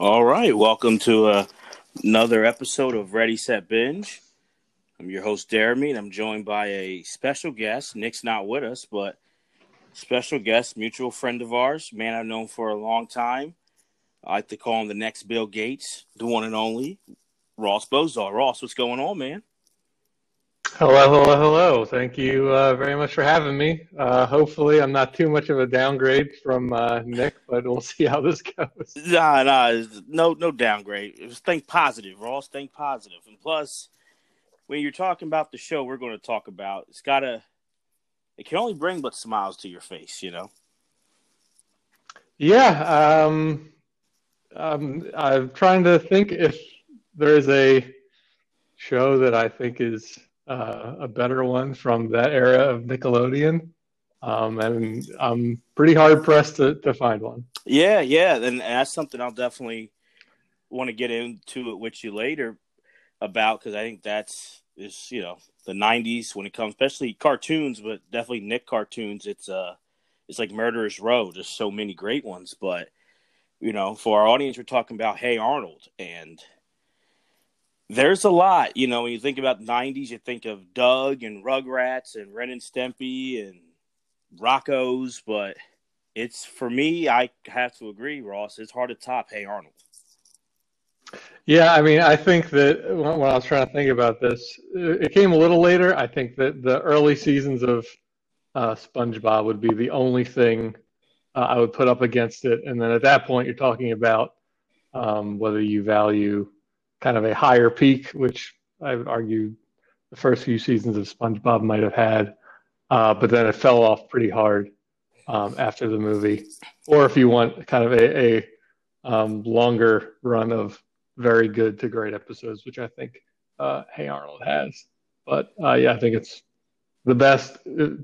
All right, welcome to uh, another episode of Ready Set Binge. I'm your host Jeremy, and I'm joined by a special guest. Nick's not with us, but special guest, mutual friend of ours, man I've known for a long time. I like to call him the next Bill Gates, the one and only Ross Bozcar. Ross, what's going on, man? Hello, hello, hello. Thank you uh, very much for having me. Uh, hopefully, I'm not too much of a downgrade from uh, Nick, but we'll see how this goes. Nah, nah, no, no downgrade. Just think positive, Ross. Think positive, and plus, when you're talking about the show we're going to talk about, it's gotta, it can only bring but smiles to your face, you know. Yeah, um, um, I'm trying to think if there is a show that I think is uh, a better one from that era of Nickelodeon. Um, and I'm pretty hard pressed to, to find one. Yeah, yeah, and, that's something I'll definitely want to get into it with you later about because I think that's is you know the '90s when it comes, especially cartoons, but definitely Nick cartoons. It's uh, it's like Murderers Row. Just so many great ones, but you know, for our audience, we're talking about Hey Arnold and there's a lot, you know, when you think about the 90s, you think of Doug and Rugrats and Ren and Stimpy and Rocko's, but it's for me, I have to agree, Ross, it's hard to top Hey Arnold. Yeah, I mean, I think that when I was trying to think about this, it came a little later. I think that the early seasons of uh, SpongeBob would be the only thing uh, I would put up against it. And then at that point, you're talking about um, whether you value kind of a higher peak, which I would argue the first few seasons of SpongeBob might have had, uh, but then it fell off pretty hard um, after the movie. Or if you want kind of a, a um, longer run of very good to great episodes, which I think uh, Hey Arnold has. But uh, yeah, I think it's the best,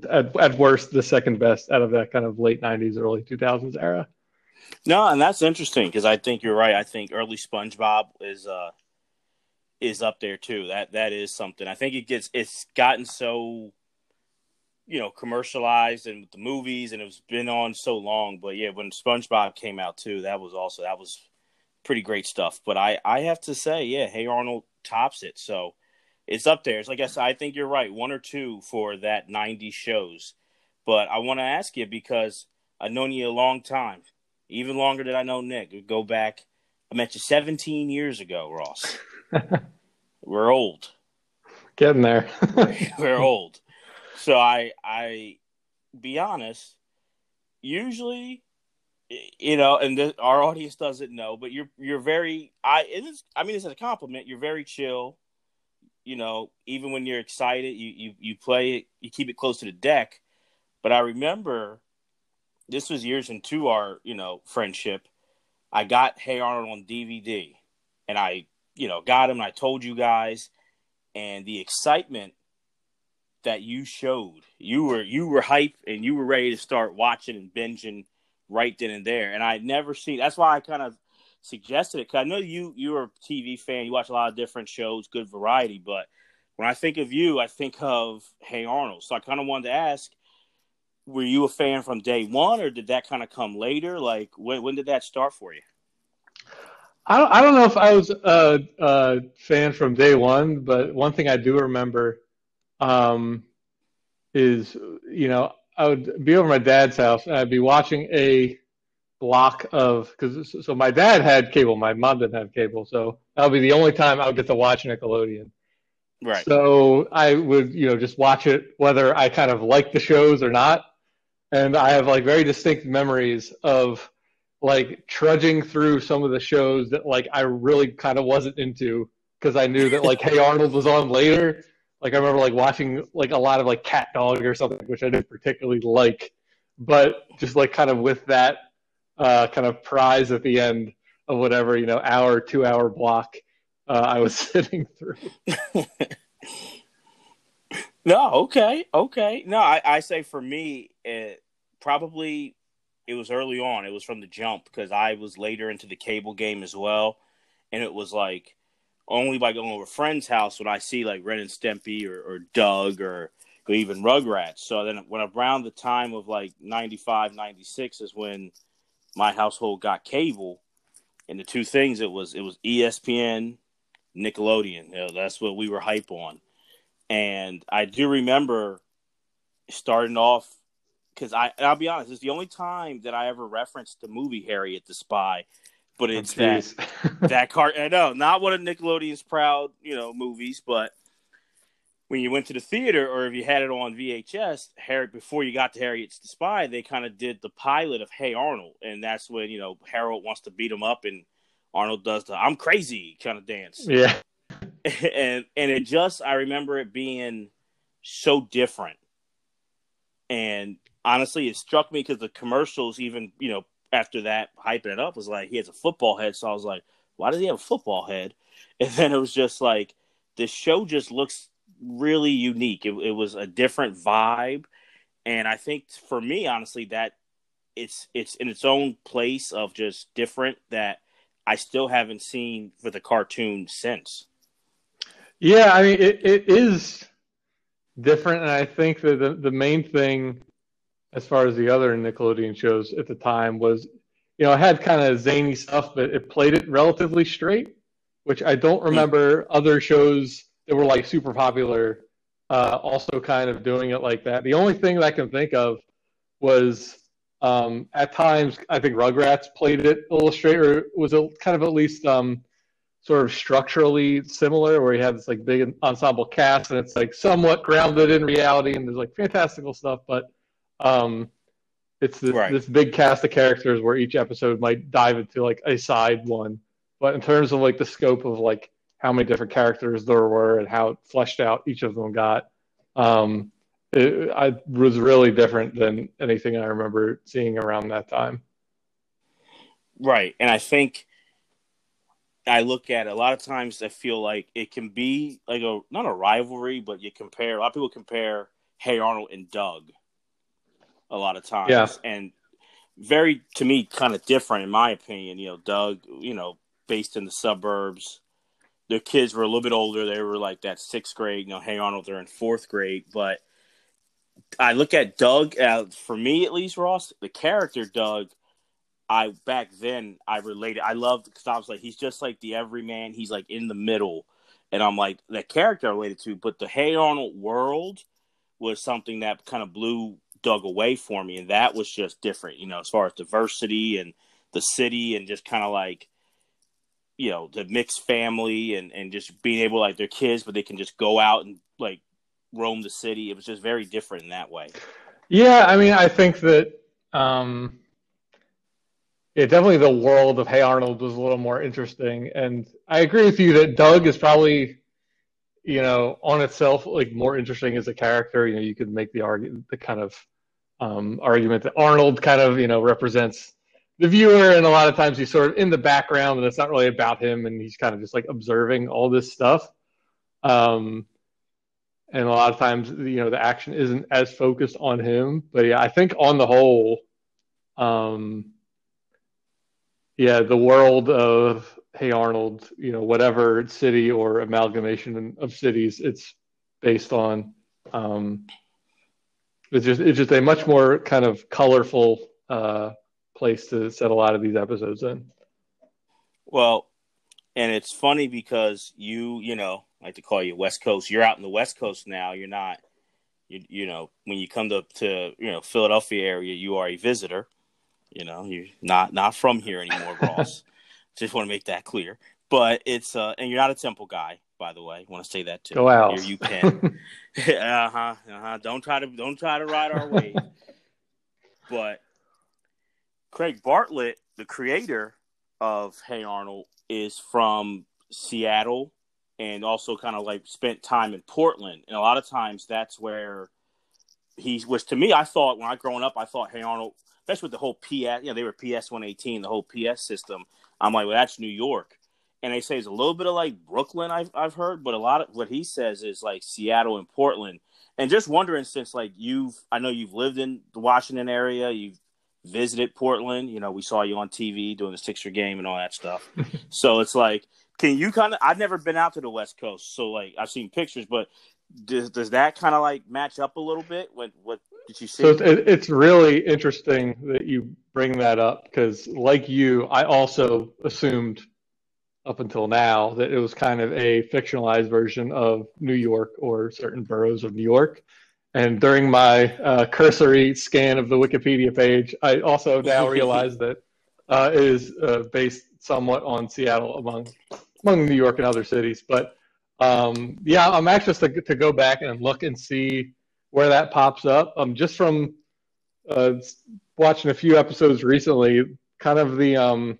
at, at worst, the second best out of that kind of late 90s, early 2000s era. No, and that's interesting because I think you're right. I think early SpongeBob is uh, is up there too. That that is something. I think it gets it's gotten so you know commercialized and with the movies and it's been on so long. But yeah, when SpongeBob came out too, that was also that was pretty great stuff. But I I have to say, yeah, Hey Arnold tops it. So it's up there. It's like I said, I think you're right. One or two for that 90 shows. But I want to ask you because I've known you a long time, even longer than I know Nick. Go back, I met you 17 years ago, Ross. we're old. Getting there. we're old. So I I be honest, usually you know, and the, our audience doesn't know, but you're you're very I it is I mean it's a compliment. You're very chill. You know, even when you're excited, you you you play it, you keep it close to the deck. But I remember this was years into our, you know, friendship. I got Hey Arnold on DVD and I you know, got him. I told you guys, and the excitement that you showed, you were you were hype and you were ready to start watching and binging right then and there. And I'd never seen. That's why I kind of suggested it because I know you you're a TV fan. You watch a lot of different shows, good variety. But when I think of you, I think of Hey Arnold. So I kind of wanted to ask. Were you a fan from day one, or did that kind of come later? Like, when when did that start for you? I don't, I don't know if I was a, a, fan from day one, but one thing I do remember um, is, you know, I would be over my dad's house and I'd be watching a block of because so my dad had cable, my mom didn't have cable, so that would be the only time I would get to watch Nickelodeon. Right. So I would, you know, just watch it whether I kind of liked the shows or not, and I have like very distinct memories of like trudging through some of the shows that like I really kind of wasn't into because I knew that like Hey Arnold was on later. Like I remember like watching like a lot of like CatDog or something, which I didn't particularly like, but just like kind of with that uh, kind of prize at the end of whatever you know hour two hour block uh, I was sitting through. no, okay, okay. No, I, I say for me, it probably it was early on. It was from the jump because I was later into the cable game as well, and it was like only by going over friend's house would I see like Ren and Stimpy or, or Doug or, or even Rugrats. So then when around the time of like 95, 96 is when my household got cable, And the two things it was it was ESPN, Nickelodeon. You know, that's what we were hype on. And I do remember starting off because I I'll be honest, it's the only time that I ever referenced the movie Harriet the Spy, but it's oh, that that cart. I know not one of Nickelodeon's proud you know movies, but when you went to the theater or if you had it on VHS, Harriet before you got to Harriet's the Spy, they kind of did the pilot of Hey Arnold, and that's when you know Harold wants to beat him up, and Arnold does the "I'm crazy" kind of dance. Yeah, and and it just I remember it being so different, and honestly, it struck me because the commercials, even you know after that hyping it up, was like he has a football head, so I was like, why does he have a football head? And then it was just like the show just looks really unique. It, it was a different vibe, and I think for me, honestly, that it's it's in its own place of just different that I still haven't seen for the cartoon since. Yeah, I mean it, it is different, and I think that the the main thing, as far as the other Nickelodeon shows at the time, was you know it had kind of zany stuff, but it played it relatively straight, which I don't hmm. remember other shows that were like super popular, uh, also kind of doing it like that. The only thing that I can think of was um, at times I think Rugrats played it a little straight, or was it kind of at least um, sort of structurally similar, where you have this like big ensemble cast and it's like somewhat grounded in reality, and there's like fantastical stuff, but um, it's this, right. this big cast of characters where each episode might dive into like a side one. But in terms of like the scope of like how many different characters there were and how fleshed out each of them got. Um, it I, was really different than anything I remember seeing around that time. Right. And I think I look at it, a lot of times I feel like it can be like a not a rivalry, but you compare a lot of people compare Hey Arnold and Doug a lot of times. Yeah. And very to me kind of different in my opinion. You know, Doug, you know, based in the suburbs, their kids were a little bit older. They were like that sixth grade. You know, Hey Arnold, they're in fourth grade. But I look at Doug, uh, for me at least, Ross, the character Doug, I back then I related. I loved because I was like, he's just like the everyman. He's like in the middle, and I'm like that character I related to. But the Hey Arnold world was something that kind of blew Doug away for me, and that was just different. You know, as far as diversity and the city, and just kind of like you know the mixed family and and just being able like their kids but they can just go out and like roam the city it was just very different in that way yeah i mean i think that um yeah definitely the world of hey arnold was a little more interesting and i agree with you that doug is probably you know on itself like more interesting as a character you know you could make the argument the kind of um argument that arnold kind of you know represents the viewer, and a lot of times he's sort of in the background, and it's not really about him, and he's kind of just like observing all this stuff. Um, and a lot of times, you know, the action isn't as focused on him. But yeah, I think on the whole, um, yeah, the world of Hey Arnold, you know, whatever city or amalgamation of cities it's based on, um, it's just it's just a much more kind of colorful. Uh, place to set a lot of these episodes in. Well, and it's funny because you, you know, I like to call you West Coast. You're out in the West Coast now. You're not, you, you know, when you come to, to, you know, Philadelphia area, you are a visitor. You know, you're not not from here anymore, Ross. Just want to make that clear. But it's, uh, and you're not a Temple guy, by the way. I want to say that too. Go out. You can. uh huh. Uh huh. Don't try to don't try to ride our wave. but Craig Bartlett, the creator of Hey Arnold, is from Seattle and also kind of like spent time in Portland. And a lot of times that's where he was to me, I thought when I growing up, I thought Hey Arnold, especially with the whole PS, you know, they were PS one eighteen, the whole PS system. I'm like, well, that's New York. And they say it's a little bit of like Brooklyn, I've I've heard, but a lot of what he says is like Seattle and Portland. And just wondering since like you've I know you've lived in the Washington area, you've visited Portland. You know, we saw you on TV doing the Sixer game and all that stuff. so it's like, can you kind of? I've never been out to the West Coast, so like I've seen pictures, but does does that kind of like match up a little bit with what Did you see? So it, it's really interesting that you bring that up because, like you, I also assumed up until now that it was kind of a fictionalized version of New York or certain boroughs of New York. And during my uh, cursory scan of the Wikipedia page, I also now realize that uh, it is uh, based somewhat on Seattle among among New York and other cities. But um, yeah, I'm anxious to, to go back and look and see where that pops up. Um, just from uh, watching a few episodes recently, kind of the um,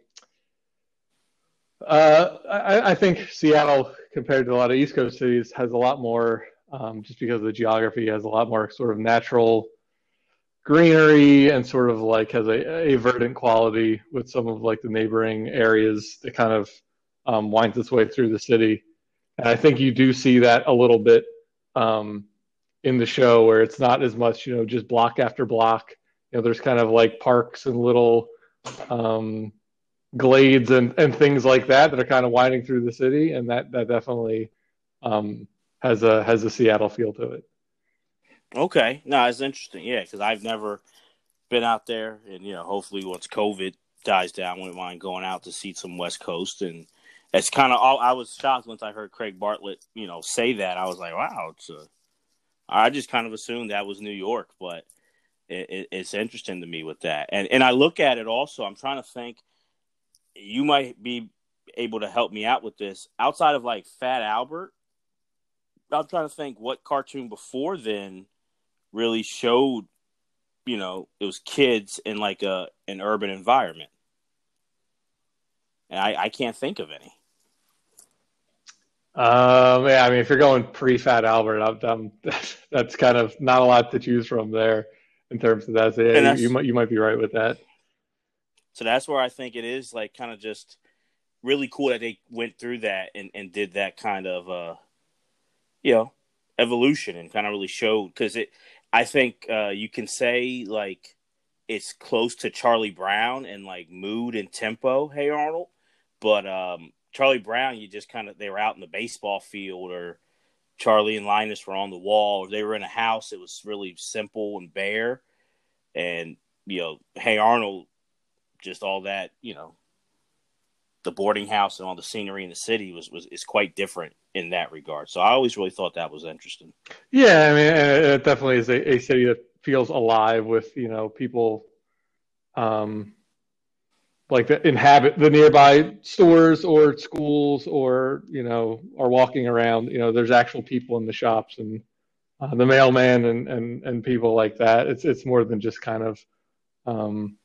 uh, I, I, think Seattle, compared to a lot of East Coast cities, has a lot more, um, just because of the geography, has a lot more sort of natural greenery and sort of like has a, a verdant quality with some of like the neighboring areas that kind of um, winds its way through the city. And I think you do see that a little bit um, in the show where it's not as much, you know, just block after block. You know, there's kind of like parks and little um, glades and, and things like that that are kind of winding through the city, and that that definitely um, has a has a Seattle feel to it. Okay, no, it's interesting. Yeah, because I've never been out there, and you know, hopefully once COVID dies down, we mind going out to see some West Coast, and it's kind of all. I was shocked once I heard Craig Bartlett, you know, say that. I was like, wow, it's a. I just kind of assumed that was New York, but it, it, it's interesting to me with that, and and I look at it also. I'm trying to think you might be able to help me out with this. Outside of like Fat Albert, I'm trying to think what cartoon before then really showed, you know, it was kids in like a an urban environment. And I, I can't think of any. Um, yeah, I mean, if you're going pre-Fat Albert, I'm, I'm, that's kind of not a lot to choose from there in terms of that. So yeah, you, you, might you might be right with that. So that's where I think it is like kind of just really cool that they went through that and, and did that kind of uh you know evolution and kind of really showed because it I think uh you can say like it's close to Charlie Brown and like mood and tempo, hey Arnold. But um Charlie Brown you just kind of they were out in the baseball field or Charlie and Linus were on the wall or they were in a house. It was really simple and bare. And you know, Hey Arnold just all that, you know, the boarding house and all the scenery in the city was, was is quite different in that regard. So I always really thought that was interesting. Yeah, I mean, it definitely is a, a city that feels alive with you know people, um, like that inhabit the nearby stores or schools or you know are walking around. You know, there's actual people in the shops and uh, the mailman and, and and people like that. It's it's more than just kind of um,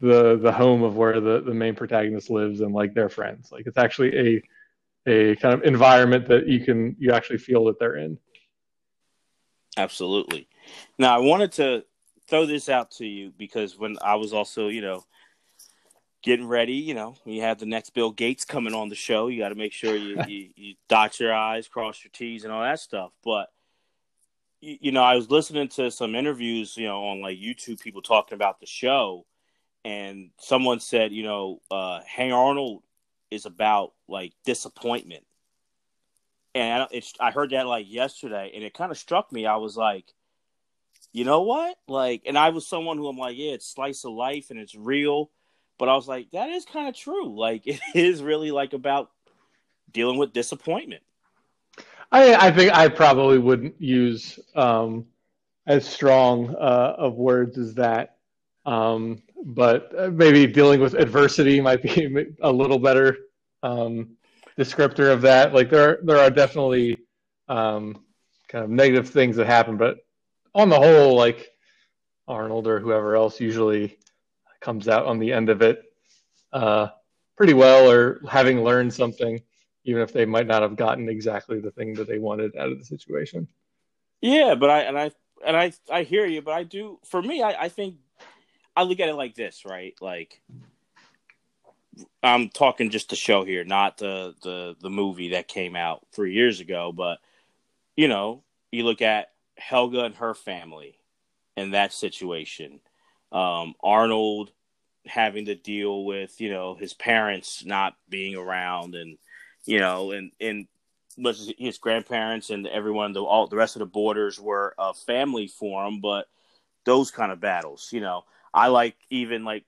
the the home of where the the main protagonist lives and like their friends. Like it's actually a a kind of environment that you can you actually feel that they're in. Absolutely. Now I wanted to throw this out to you because when I was also, you know, getting ready, you know, you have the next Bill Gates coming on the show. You got to make sure you, you, you dot your I's, cross your T's, and all that stuff. But you, know, I was listening to some interviews, you know, on like YouTube, people talking about the show, and someone said, you know, uh, Hey Arnold is about like disappointment, and I heard that like yesterday, and it kind of struck me. I was like, you know what, like, and I was someone who I'm like, yeah, it's slice of life and it's real, but I was like, that is kind of true. Like, it is really like about dealing with disappointment. I I think I probably wouldn't use um, as strong uh, of words as that. Um, but uh, maybe dealing with adversity might be a little better um, descriptor of that. Like there, are, there are definitely um, kind of negative things that happen, but on the whole, like Arnold or whoever else usually comes out on the end of it uh, pretty well, or having learned something, even if they might not have gotten exactly the thing that they wanted out of the situation. Yeah, but I and I and I I hear you, but I do. For me, I, I think I look at it like this, right? Like I'm talking just the show here, not the the the movie that came out three years ago. But you know, you look at Helga and her family in that situation. Um, Arnold having to deal with you know his parents not being around, and you know, and and his grandparents and everyone, the all the rest of the boarders were a family for him, but those kind of battles. You know, I like even like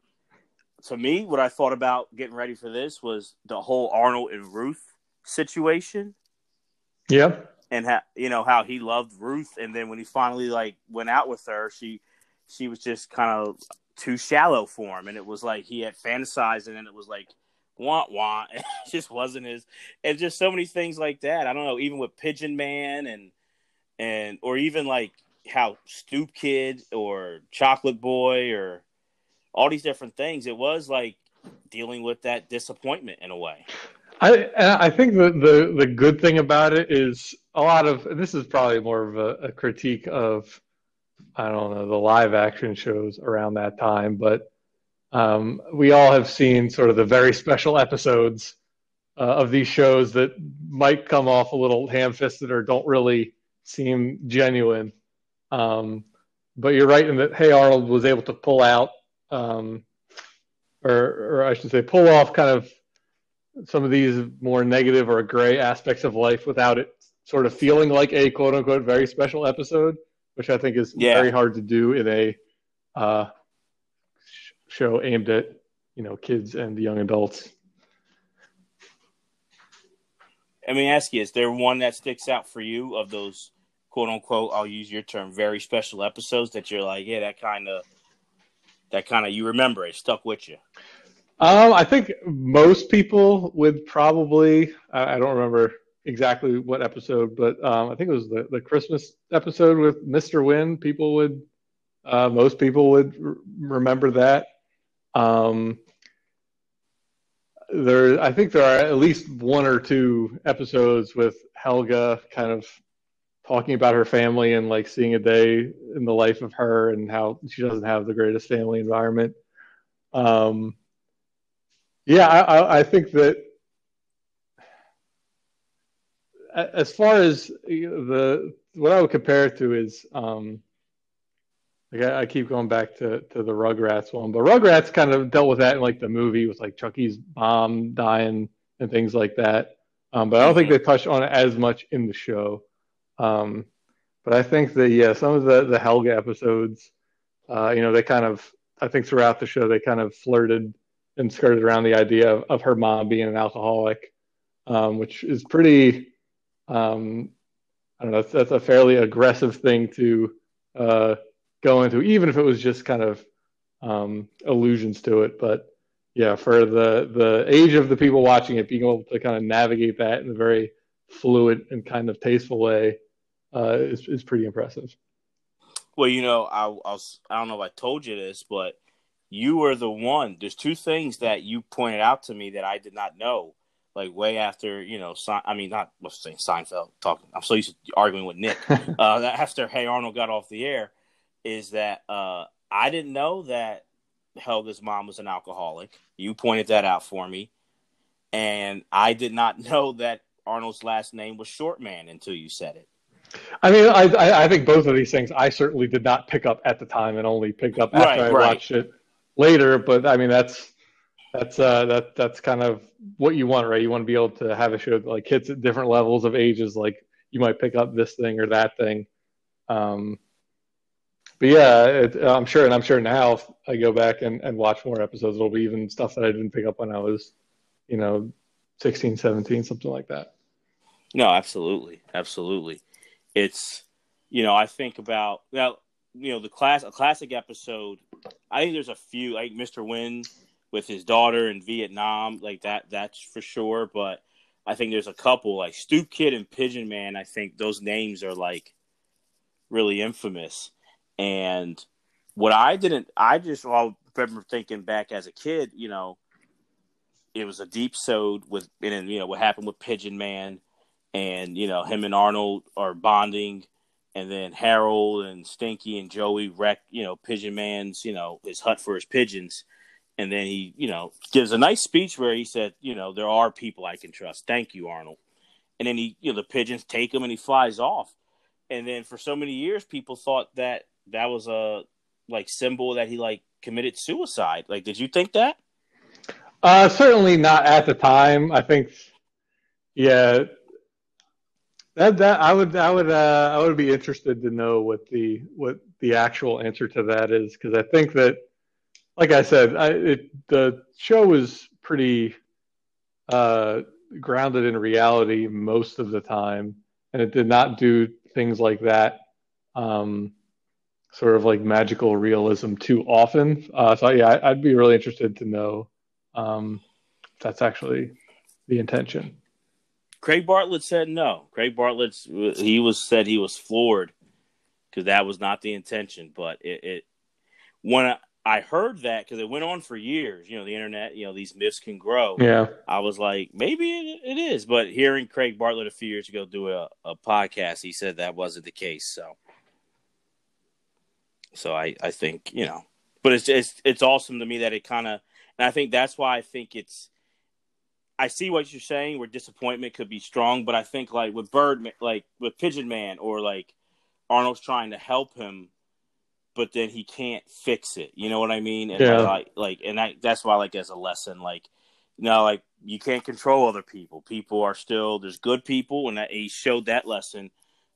to me, what I thought about getting ready for this was the whole Arnold and Ruth situation. Yep. And how you know how he loved Ruth, and then when he finally like went out with her, she she was just kind of too shallow for him, and it was like he had fantasized, and then it was like want want. It just wasn't his, and just so many things like that. I don't know, even with Pigeon Man and and or even like how Stoop Kid or Chocolate Boy or all these different things. It was like dealing with that disappointment in a way. I I think the, the the good thing about it is a lot of this is probably more of a, a critique of I don't know the live action shows around that time, but um, we all have seen sort of the very special episodes uh, of these shows that might come off a little ham-fisted or don't really seem genuine. Um, but you're right in that Hey Arnold was able to pull out, um, or, or I should say, pull off kind of some of these more negative or gray aspects of life without it sort of feeling like a quote unquote very special episode, which I think is yeah. very hard to do in a uh, show aimed at you know kids and young adults. Let me ask you: Is there one that sticks out for you of those quote unquote? I'll use your term, very special episodes that you're like, yeah, that kind of, that kind of you remember it stuck with you. Um, I think most people would probably. I, I don't remember exactly what episode, but um, I think it was the the Christmas episode with Mr. Hyunh. People would, uh, most people would r- remember that. Um, there, I think there are at least one or two episodes with Helga kind of talking about her family and like seeing a day in the life of her and how she doesn't have the greatest family environment. Um, yeah, I, I think that as far as the what I would compare it to is um, like I, I, keep going back to to the Rugrats one, but Rugrats kind of dealt with that in like the movie with like Chucky's mom dying and things like that. Um, but I don't think they touched on it as much in the show. Um, but I think that yeah, some of the the Helga episodes, uh, you know, they kind of I think throughout the show they kind of flirted and skirted around the idea of, of her mom being an alcoholic, um, which is pretty. Um, I don't know. That's, that's, a fairly aggressive thing to uh, go into, even if it was just kind of um, allusions to it. But yeah, for the the age of the people watching it, being able to kind of navigate that in a very fluid and kind of tasteful way uh, is is pretty impressive. Well, you know, I, I was I don't know if I told you this, but you were the one. There's two things that you pointed out to me that I did not know. Like way after you know, I mean, not what's saying Seinfeld talking. I'm so used to arguing with Nick. uh, after Hey Arnold got off the air, is that uh, I didn't know that Helga's mom was an alcoholic. You pointed that out for me, and I did not know that Arnold's last name was Shortman until you said it. I mean, I, I think both of these things I certainly did not pick up at the time, and only picked up after right, I right. watched it later. But I mean, that's that's uh, that that's kind of what you want, right? You want to be able to have a show that like hits at different levels of ages. Like you might pick up this thing or that thing. Um, but yeah, it, I'm sure, and I'm sure now if I go back and, and watch more episodes, it'll be even stuff that I didn't pick up when I was, you know, 16, 17, something like that. No, absolutely, absolutely. It's, you know, I think about now, you know, the class, a classic episode. I think there's a few, like Mr. Hyunh with his daughter in Vietnam, like that. That's for sure. But I think there's a couple like Stoop Kid and Pigeon Man. I think those names are like really infamous. And what I didn't, I just well, remember thinking back as a kid, you know, it was a deep sode with, and you know what happened with Pigeon Man, and you know him and Arnold are bonding, and then Harold and Stinky and Joey wreck, you know, Pigeon Man's, you know, his hut for his pigeons, and then he, you know, gives a nice speech where he said, you know, there are people I can trust. Thank you, Arnold. And then he, you know, the pigeons take him and he flies off. And then for so many years, people thought that that was a like symbol that he like committed suicide. Like, did you think that? Uh, certainly not at the time. I think, yeah, that that I would I would uh, I would be interested to know what the what the actual answer to that is because I think that, like I said, I, it, the show was pretty uh, grounded in reality most of the time, and it did not do things like that. Um, sort of like magical realism too often. Uh, so yeah, I, would be really interested to know um, if that's actually the intention. Craig Bartlett said no. Craig Bartlett he was said he was floored because that was not the intention. But it, it when I, I heard that because it went on for years. You know, the internet. You know, these myths can grow. Yeah. I was like, maybe it, it is. But hearing Craig Bartlett a few years ago do a, a podcast, he said that wasn't the case. So, so I I think you know, but it's it's it's awesome to me that it kind of, and I think that's why I think it's I see what you're saying where disappointment could be strong, but I think like with Bird, like with Pigeon Man, or like Arnold's trying to help him, but then he can't fix it. You know what I mean? And yeah. like, like, and that, that's why like as a lesson, like, you know, like you can't control other people. People are still there's good people, and that he showed that lesson,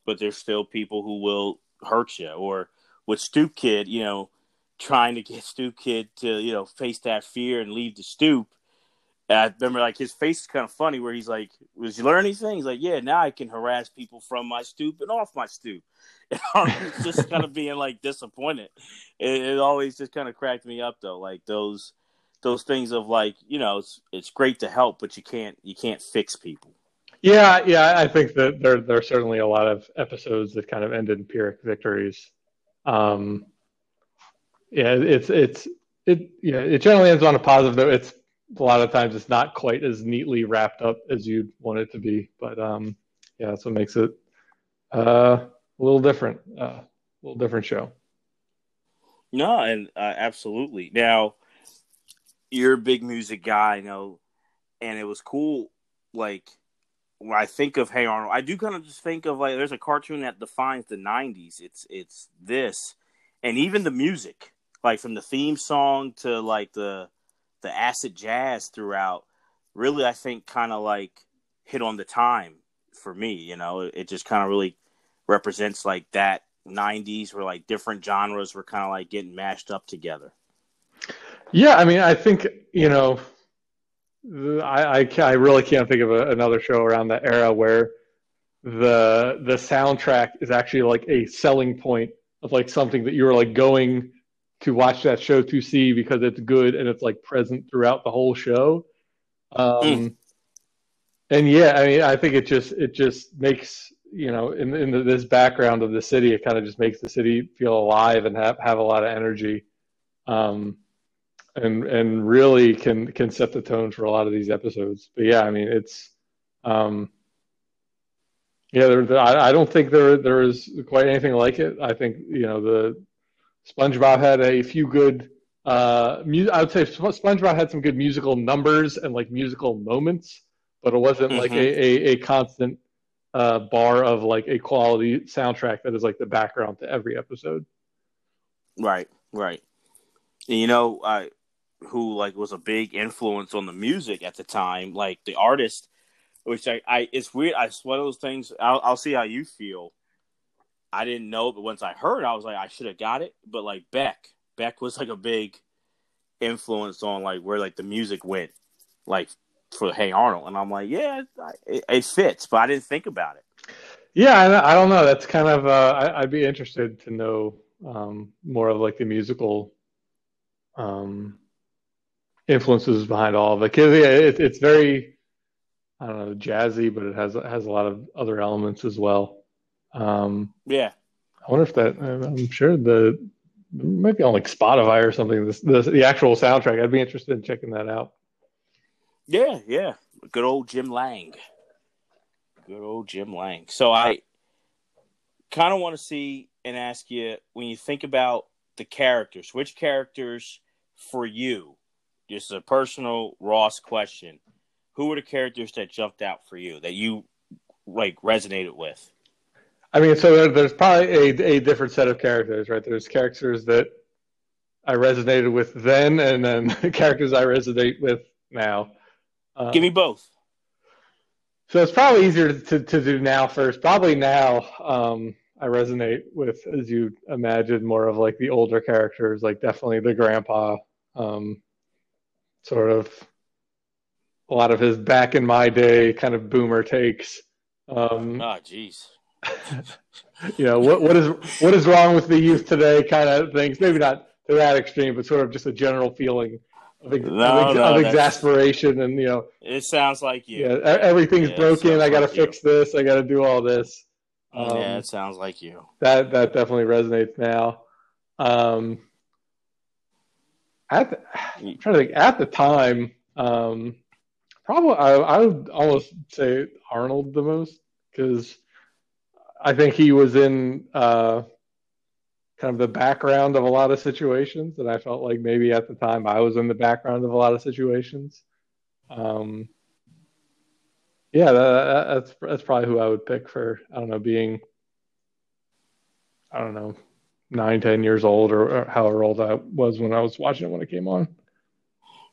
but there's still people who will hurt you. Or with Stoop Kid, you know, trying to get Stoop Kid to you know face that fear and leave the stoop and I remember like his face is kind of funny where he's like, "Was you learn anything?" He's like, "Yeah, now I can harass people from my stoop and off my stoop." And just kind of being like disappointed. It, it, always just kind of cracked me up though, like those those things of like you know it's it's great to help, but you can't you can't fix people. Yeah, yeah, I think that there there are certainly a lot of episodes that kind of end in pyrrhic victories. Um, yeah, it's it's it yeah it generally ends on a positive though. It's a lot of times it's not quite as neatly wrapped up as you'd want it to be. But um, yeah, that's what makes it uh, a little different, uh, a little different show. No, and uh, absolutely. Now, you're a big music guy, you know, and it was cool. Like when I think of Hey Arnold, I do kind of just think of like there's a cartoon that defines the '90s. It's it's this, and even the music, like from the theme song to like the the acid jazz throughout really I think kind of like hit on the time for me, you know. It, just kind of really represents like that 90s where like different genres were kind of like getting mashed up together. Yeah, I mean, I think, you know, I I, I really can't think of a, another show around that era where the the soundtrack is actually like a selling point of like something that you were like going to watch that show to see because it's good and it's like present throughout the whole show. Um, mm. And yeah, I mean, I think it just it just makes you know in in the, this background of the city, it kind of just makes the city feel alive and have have a lot of energy, um, and and really can can set the tone for a lot of these episodes. But yeah, I mean, it's. Um, yeah, there, I, I don't think there there is quite anything like it. I think you know the SpongeBob had a few good. Uh, mu- I would say SpongeBob had some good musical numbers and like musical moments, but it wasn't mm-hmm. like a, a, a constant uh, bar of like a quality soundtrack that is like the background to every episode. Right, right. And, you know, I who like was a big influence on the music at the time, like the artist, which I, I it's weird. I, it's one of those things. I'll, I'll see how you feel. I didn't know, but once I heard, I was like, I should have got it. But like Beck, Beck was like a big influence on like where like the music went, like for Hey Arnold, and I'm like, yeah, it, it fits, but I didn't think about it. Yeah, I, don't know. That's kind of uh, I, would be interested to know um, more of like the musical um, influences behind all of it. Cause yeah, it, it's very I don't know jazzy, but it has has a lot of other elements as well. Um, yeah. I wonder if that. I'm sure the might be on like Spotify or something. This, this, the actual soundtrack. I'd be interested in checking that out. Yeah, yeah. Good old Jim Lang. Good old Jim Lang. So I kind of want to see and ask you when you think about the characters, which characters for you, just a personal Ross question, who were the characters that jumped out for you that you like resonated with? I mean, so there's probably a, a different set of characters, right? There's characters that I resonated with then, and then characters I resonate with now. Uh, Give me both. So it's probably easier to, to do now first. Probably now, um, I resonate with, as you imagine, more of like the older characters, like definitely the grandpa, um, sort of a lot of his back in my day kind of boomer takes. Um, oh, jeez. you know what what is what is wrong with the youth today? Kind of things. Maybe not to that extreme, but sort of just a general feeling of, ex- No, of, ex- no, of exasperation and you know It sounds like you. yeah everything's Yeah, broken. I got to like you. fix this. I got to do all this. Um, yeah, it sounds like you. that that definitely resonates now. Um, at the, I'm trying to think at the time, um, probably I, I would almost say Arnold the most because I think he was in uh, kind of the background of a lot of situations, and I felt like maybe at the time I was in the background of a lot of situations. Um, yeah, that, that, that's that's probably who I would pick for I don't know being I don't know nine ten years old or, or however old I was when I was watching it when it came on.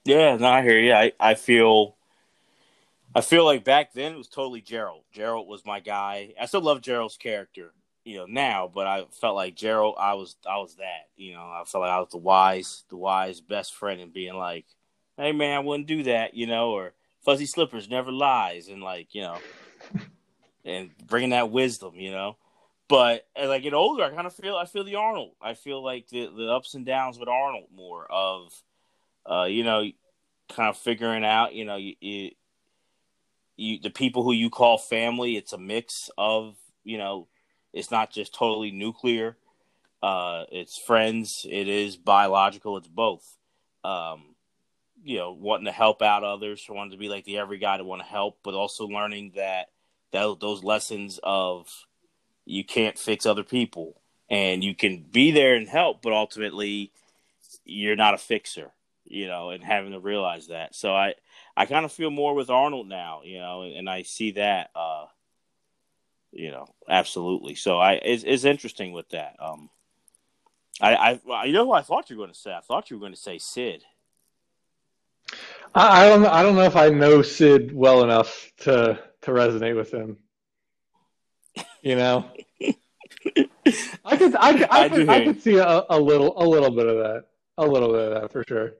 Yeah, no, I hear you. I, I feel I feel like back then it was totally Gerald. Gerald was my guy. I still love Gerald's character, you know, now, but I felt like Gerald I was I was that. You know, I felt like I was the wise the wise best friend and being like, Hey man, I wouldn't do that, you know, or fuzzy slippers never lies and like, you know and bringing that wisdom, you know. But as I get older, I kind of feel I feel the Arnold. I feel like the the ups and downs with Arnold more of, uh, you know, kind of figuring out, you know, you, you, you the people who you call family. It's a mix of, you know, it's not just totally nuclear. Uh, it's friends. It is biological. It's both. Um, you know, wanting to help out others, wanting to be like the every guy to want to help, but also learning that that those lessons of you can't fix other people and you can be there and help but ultimately you're not a fixer you know and having to realize that so i i kind of feel more with arnold now you know and, and i see that uh you know absolutely. So i it's, it's interesting with that. Um i i you know who i thought you were going to say? I thought you were going to say sid. I, I don't I don't know if I know Sid well enough to to resonate with him. You know, I could I could I, I could, I could see a, a little a little bit of that. A little bit of that for sure.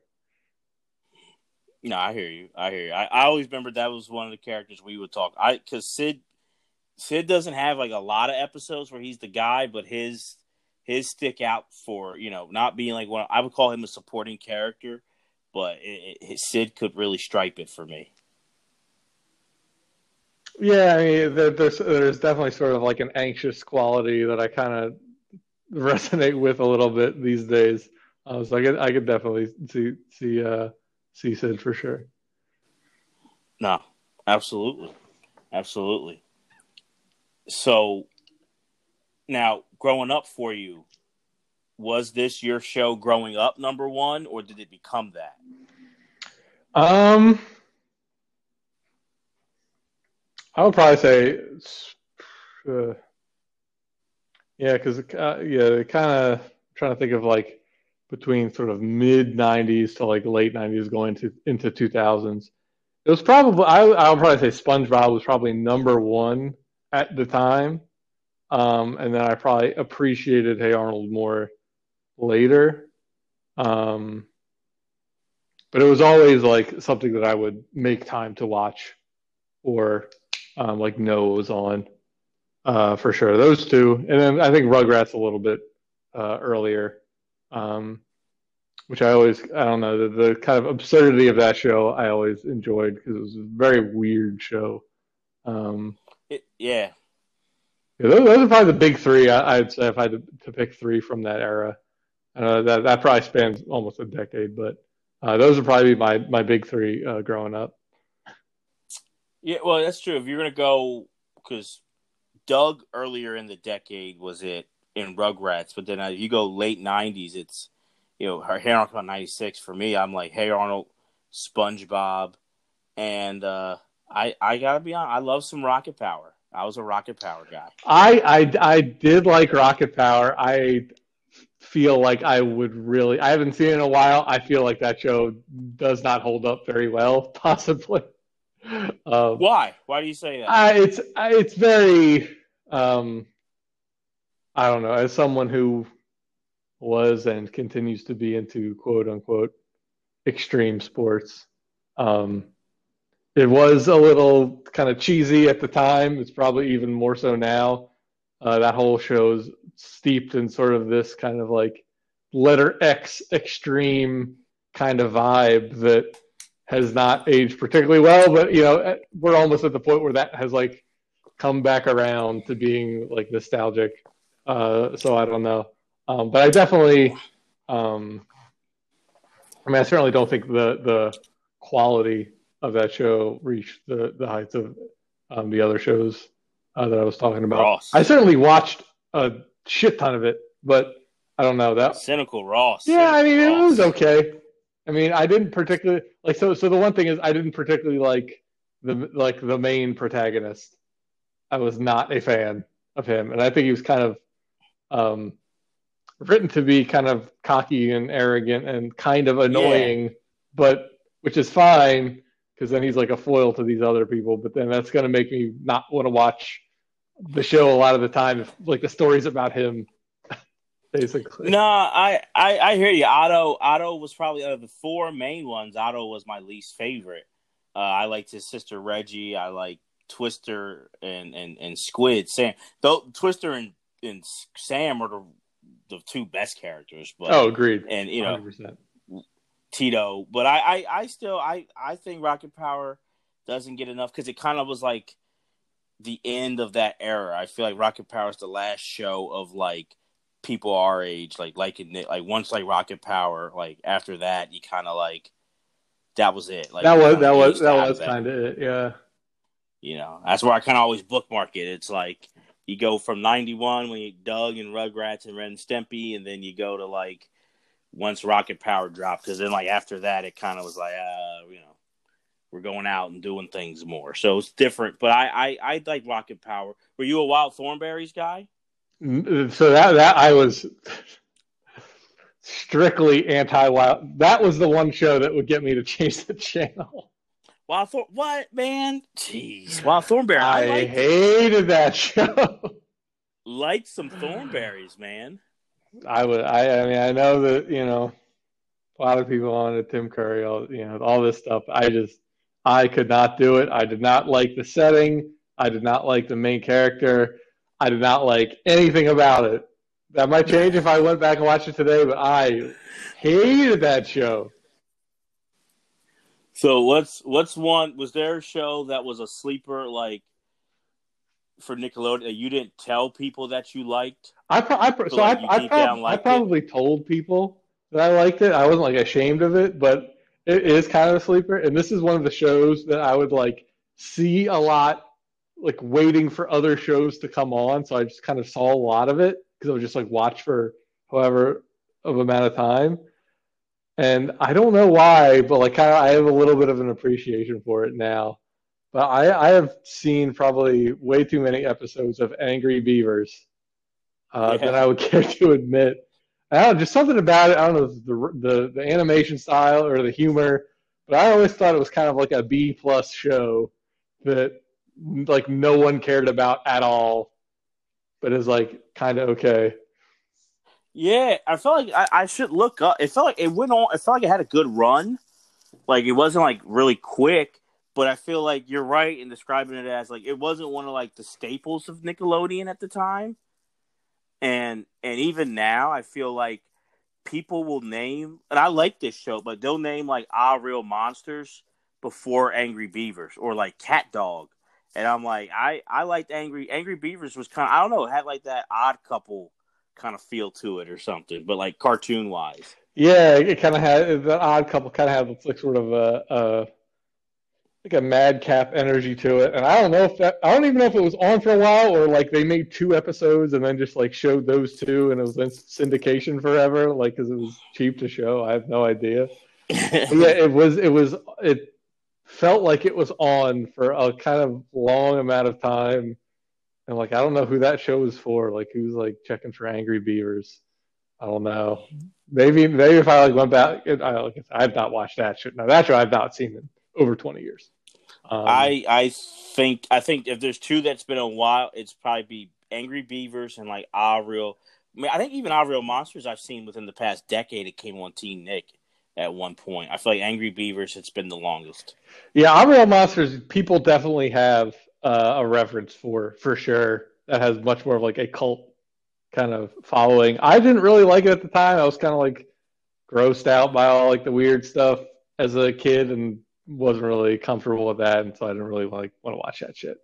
No, I hear you. I hear you. I, I always remember that was one of the characters we would talk. I because Sid Sid doesn't have like a lot of episodes where he's the guy, but his his stick out for you know not being like one. I would call him a supporting character, but it, it, Sid could really stripe it for me. Yeah, I mean, there, there's there's definitely sort of like an anxious quality that I kind of resonate with a little bit these days. So I could I could definitely see see uh, see Sid for sure. No, absolutely, absolutely. So now, growing up for you, was this your show growing up number one, or did it become that? Um, I would probably say, uh, yeah, because uh, yeah, kind of trying to think of like between sort of mid '90s to like late '90s, going to into 2000s. It was probably I I would probably say SpongeBob was probably number one at the time, um, and then I probably appreciated Hey Arnold more later. Um, but it was always like something that I would make time to watch or um, like know was on uh, for sure. Those two, and then I think Rugrats a little bit uh, earlier, um, which I always I don't know the, the kind of absurdity of that show I always enjoyed because it was a very weird show. Um, It, yeah, yeah, those, those are probably the big three. I, I'd say if I had to, to pick three from that era, uh, that that probably spans almost a decade, but uh, those would probably be my my big three uh, growing up. Yeah, well, that's true. If you're gonna go, because Doug earlier in the decade was it in Rugrats, but then uh, you go late '90s, it's you know her Hey Arnold about '96. For me, I'm like Hey Arnold, SpongeBob, and uh, I I gotta be honest, I love some Rocket Power. I was a Rocket Power guy. I, I I did like Rocket Power. I feel like I would really. I haven't seen it in a while. I feel like that show does not hold up very well, possibly. Um, Why? Why do you say that? I, it's I, it's very um, I don't know, as someone who was and continues to be into quote unquote extreme sports, um, it was a little kind of cheesy at the time. It's probably even more so now. Uh, that whole show is steeped in sort of this kind of like letter X extreme kind of vibe that has not aged particularly well. But you know, we're almost at the point where that has like come back around to being like nostalgic. Uh, so I don't know, um, but I definitely, um, I mean, I certainly don't think the the quality of that show reached the the heights of um, the other shows uh, that I was talking about. Ross. I certainly watched a shit ton of it, but I don't know that cynical Ross. Yeah, cynical I mean, Ross. it was okay. I mean, I didn't particularly like so. So the one thing is, I didn't particularly like the like the main protagonist. I was not a fan of him, and I think he was kind of um, written to be kind of cocky and arrogant and kind of annoying, yeah. but which is fine because then he's like a foil to these other people. But then that's going to make me not want to watch the show a lot of the time. If, like the stories about him basically. No, I, I, I hear you. Otto Otto was probably of the four main ones. Otto was my least favorite. Uh, I liked his sister Reggie. I like Twister and, and, and Squid. Sam, though Twister and, and Sam are the, the two best characters. But oh, agreed. And you know, 100%. Tito. But I, I, I still I I think Rocket Power doesn't get enough because it kind of was like the end of that era. I feel like Rocket Power is the last show of like people our age, like like like once like Rocket Power, like after that, you kind of like that was it. Like that was that was that was kind of it, yeah. You know, that's where I kind of always bookmark it. It's like you go from '91 when you Doug and Rugrats and Ren and Stimpy, and then you go to like once Rocket Power dropped, because then like after that, it kind of was like, uh, you know, we're going out and doing things more. So it's different. But I I, I like Rocket Power. Were you a Wild Thornberrys guy? So that that I was strictly anti wild. That was the one show that would get me to change the channel. Wild Thorn, what man? Jeez, Wild Thornberry. I, I hated that show. Liked some thornberries, man. I would. I. I mean, I know that you know a lot of people wanted Tim Curry, all you know, all this stuff. I just, I could not do it. I did not like the setting. I did not like the main character. I did not like anything about it. That might change if I went back and watched it today, but I hated that show. So what's what's one? Was there a show that was a sleeper like for Nickelodeon you didn't tell people that you liked? I, pro- I pro- so, like I, I, prob- I probably it? told people that I liked it. I wasn't like ashamed of it, but it is kind of a sleeper. And this is one of the shows that I would like see a lot like waiting for other shows to come on, so I just kind of saw a lot of it because I would just like watch for however of amount of time. And I don't know why, but like kind of I have a little bit of an appreciation for it now. But I, I have seen probably way too many episodes of Angry Beavers uh, yeah. than I would care to admit. I don't know, just something about it. I don't know the, the the animation style or the humor, but I always thought it was kind of like a B plus show that like no one cared about at all, but is like kind of okay. Yeah, I felt like I, I, should look up. It felt like it went on. It felt like it had a good run. Like it wasn't like really quick, but I feel like you're right in describing it as like it wasn't one of like the staples of Nickelodeon at the time. And and even now, I feel like people will name, and I like this show, but they'll name like Ah Real Monsters before Angry Beavers or like CatDog and I'm like, I I liked Angry Angry Beavers was kind of I don't know had like that odd couple kind of feel to it or something, but like cartoon wise. Yeah, it kind of had that odd couple kind of had like sort of a, a like a madcap energy to it, and I don't know if that I don't even know if it was on for a while or like they made two episodes and then just like showed those two and it was in syndication forever, like because it was cheap to show. I have no idea. yeah, it was it was it felt like it was on for a kind of long amount of time. And like I don't know who that show was for. Like who's like checking for Angry Beavers. I don't know. Maybe maybe if I like went back, I like I've not watched that show. Now that show I've not seen in over twenty years. Um, I I think I think if there's two that's been a while, it's probably be Angry Beavers and like Ah Real. I mean, I think even Ah Real Monsters I've seen within the past decade. It came on TeenNick at one point. I feel like Angry Beavers it's been the longest. Yeah, Ah Real Monsters people definitely have uh, a reference for for sure. That has much more of like a cult kind of following. I didn't really like it at the time. I was kind of like grossed out by all like the weird stuff as a kid and wasn't really comfortable with that, and so I didn't really like want to watch that shit.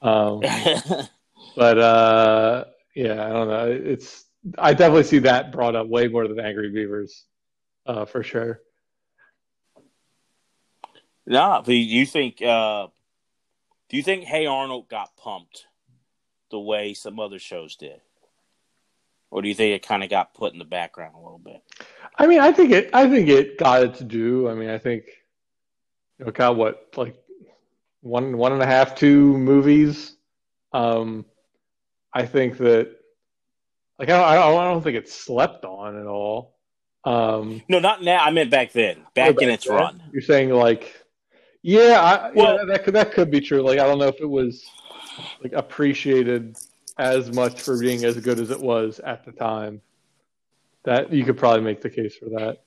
Um, but uh, yeah, I don't know. It's I definitely see that brought up way more than Angry Beavers, uh, for sure. nah, you think? Uh, do you think Hey Arnold got pumped the way some other shows did, or do you think it kind of got put in the background a little bit? I mean, I think it. I think it got it to do. I mean, I think you know, got what like one one and a half, two movies. Um, I think that like I don't, I don't think it slept on at all. Um, No, not now. I meant back then, back in its then. run. You're saying like, yeah, I, Well- yeah, that could that could be true. Like, I don't know if it was like appreciated as much for being as good as it was at the time. That you could probably make the case for that.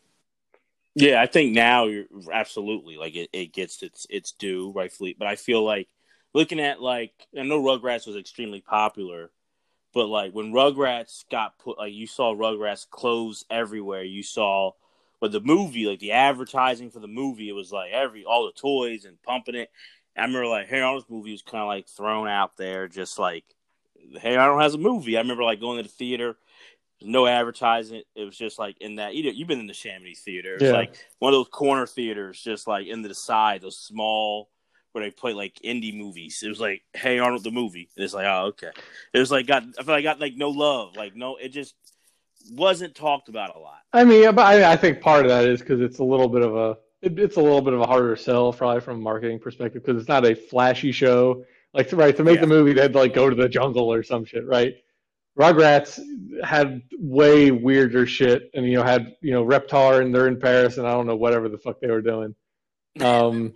Yeah, I think now you're absolutely like it, it gets its its due rightfully, but I feel like looking at like I know Rugrats was extremely popular, but like when Rugrats got put like you saw Rugrats clothes everywhere. You saw but the movie, like the advertising for the movie, it was like every all the toys and pumping it. I remember like Hey Arnold's movie was kind of like thrown out there, just like Hey Arnold has a movie. I remember like going to the theater, no advertising. It was just like in that. You know, you've been in the Chamonix theater. It's Yeah. like one of those corner theaters, just like in the side, those small where they play like indie movies. It was like Hey Arnold the movie. And it's like oh okay. It was like got I feel like got like no love, like no. It just wasn't talked about a lot. I mean, I, I think part of that is because it's a little bit of a it, it's a little bit of a harder sell, probably from a marketing perspective, because it's not a flashy show. Like, right to make Yeah. the movie, they had to like go to the jungle or some shit, right? Rugrats had way weirder shit, and you know had you know Reptar, and they're in Paris, and I don't know whatever the fuck they were doing. Um,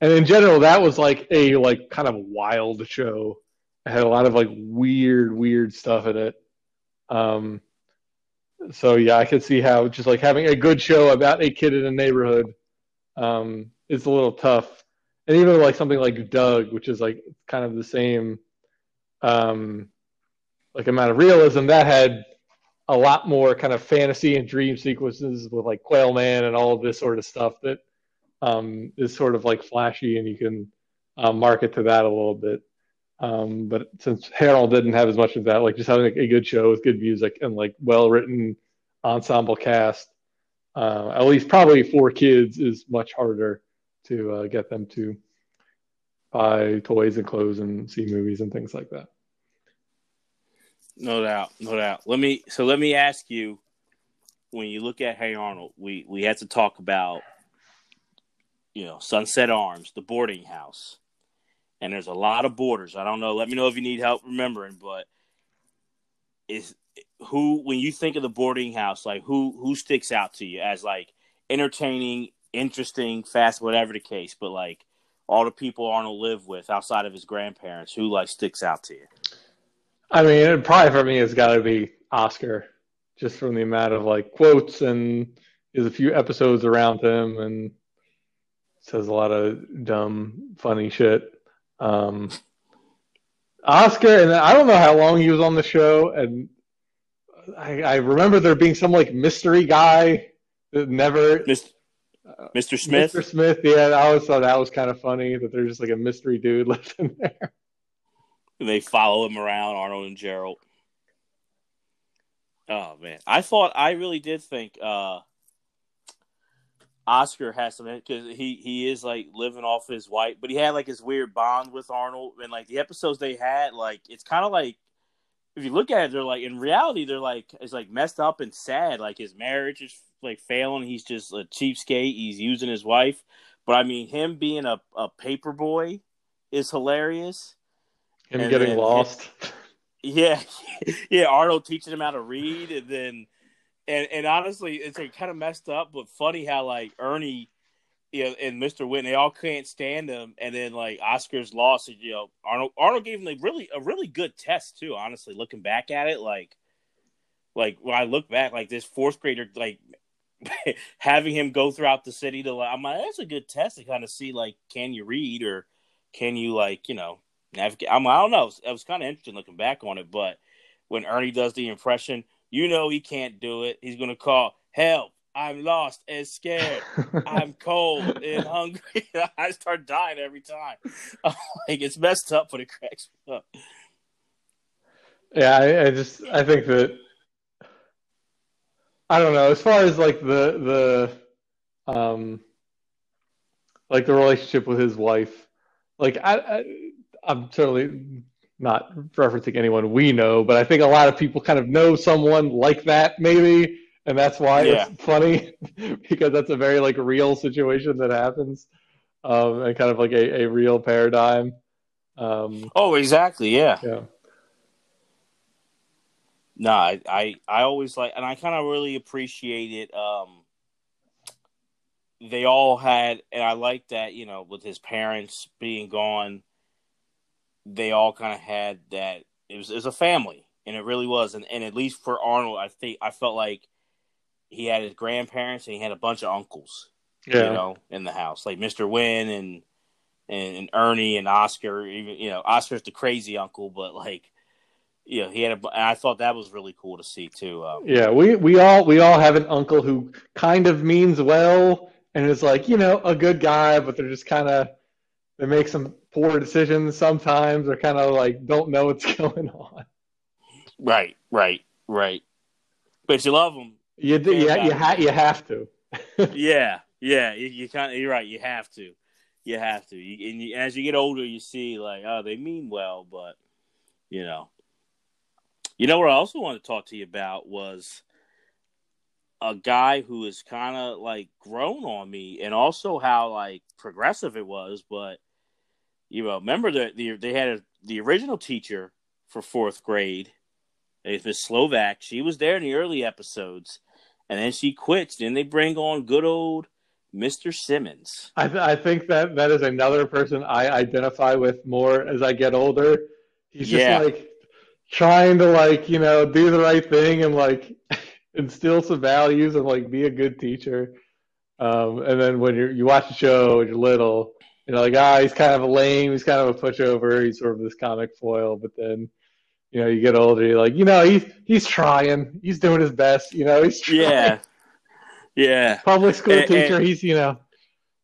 and in general, that was like a like kind of wild show. It had a lot of like weird, weird stuff in it. Um, so yeah, I could see how just like having a good show about a kid in a neighborhood um, is a little tough, and even like something like Doug, which is like kind of the same um, like amount of realism that had a lot more kind of fantasy and dream sequences with like Quailman and all of this sort of stuff that um, is sort of like flashy, and you can uh, market to that a little bit. Um, but since Hey Arnold didn't have as much of that, like just having like, a good show with good music and like well written ensemble cast, uh, at least probably for kids is much harder to uh, get them to buy toys and clothes and see movies and things like that. No doubt, no doubt. Let me so let me ask you when you look at Hey Arnold, we we had to talk about you know Sunset Arms, the boarding house, and there's a lot of borders. I don't know. Let me know if you need help remembering, but is who when you think of the boarding house, like who who sticks out to you as like entertaining, interesting, fast, whatever the case, but like all the people Arnold lived with outside of his grandparents, who like sticks out to you? I mean, it probably for me, it's got to be Oscar, just from the amount of like quotes and there's a few episodes around him and says a lot of dumb, funny shit. Um, Oscar, and I don't know how long he was on the show, and I, I remember there being some like mystery guy that never Mr. Mr. Smith. Mr. Smith, yeah, I always thought that was kind of funny that there's just like a mystery dude living there. They follow him around, Arnold and Gerald. Oh man, I thought I really did think uh, Oscar has some because he he is like living off his wife, but he had like his weird bond with Arnold, and like the episodes they had, like it's kind of like if you look at it, they're like in reality they're like it's like messed up and sad. Like his marriage is like failing. He's just a cheapskate. He's using his wife, but I mean him being a a paper boy is hilarious. Him And getting lost. Yeah, yeah. Arnold teaching him how to read, and then, and and honestly, it's like kind of messed up, but funny how like Ernie you know, and Mr. Hyunh, they all can't stand him, and then like Oscar's lost. You know, Arnold Arnold gave him a really a really good test too. Honestly, looking back at it, like like when I look back, like this fourth grader, like having him go throughout the city to, I'm like, that's a good test to kind of see like, can you read or can you like, you know, navigate? I'm, I don't know. It was kind of interesting looking back on it, but when Ernie does the impression, you know he can't do it. He's gonna call help. I'm lost and scared. I'm cold and hungry. I start dying every time. like it's messed up, when it cracks up. Yeah, I, I just I think that I don't know. As far as like the the um like the relationship with his wife, like I, I I'm certainly not referencing anyone we know, but I think a lot of people kind of know someone like that maybe and that's why yeah. it's funny because that's a very like real situation that happens, um, and kind of like a, a real paradigm. Um, oh, exactly. Yeah. Yeah. No, I, I, I always like, and I kind of really appreciate it. Um, they all had, and I like that, you know, with his parents being gone, they all kind of had that. It was, it was a family, and it really was. And, and at least for Arnold, I think I felt like he had his grandparents and he had a bunch of uncles, yeah. you know, in the house, like Mr. Hyunh and, and, and Ernie and Oscar. Even you know, Oscar's the crazy uncle, but like, you know, he had a. I thought that was really cool to see too. Um, yeah, we we all we all have an uncle who kind of means well and is like you know a good guy, but they're just kind of they make some poor decisions sometimes, or kind of like don't know what's going on. Right, right, right. But you love them you do, yeah, you, ha- you have to. yeah, yeah, you, you kind of you're right. You have to, you have to. You, and you, as you get older, you see like, oh, they mean well, but you know, you know what I also want to talk to you about was a guy who is kind of like grown on me, and also how like progressive it was. But you know, remember that the, they had a, the original teacher for fourth grade, Miss Slovak. She was there in the early episodes, and then she quits. Then they bring on good old Mr. Simmons. I, th- I think that that is another person I identify with more as I get older. He's just yeah. like trying to like you know do the right thing and like instill some values and like be a good teacher. Um, and then when you you watch the show you're little, you know like ah he's kind of a lame, he's kind of a pushover, he's sort of this comic foil, but then you know, you get older, you're like, you know, he's he's trying, he's doing his best, you know, he's trying. yeah, yeah. Public school and, teacher, and, he's you know,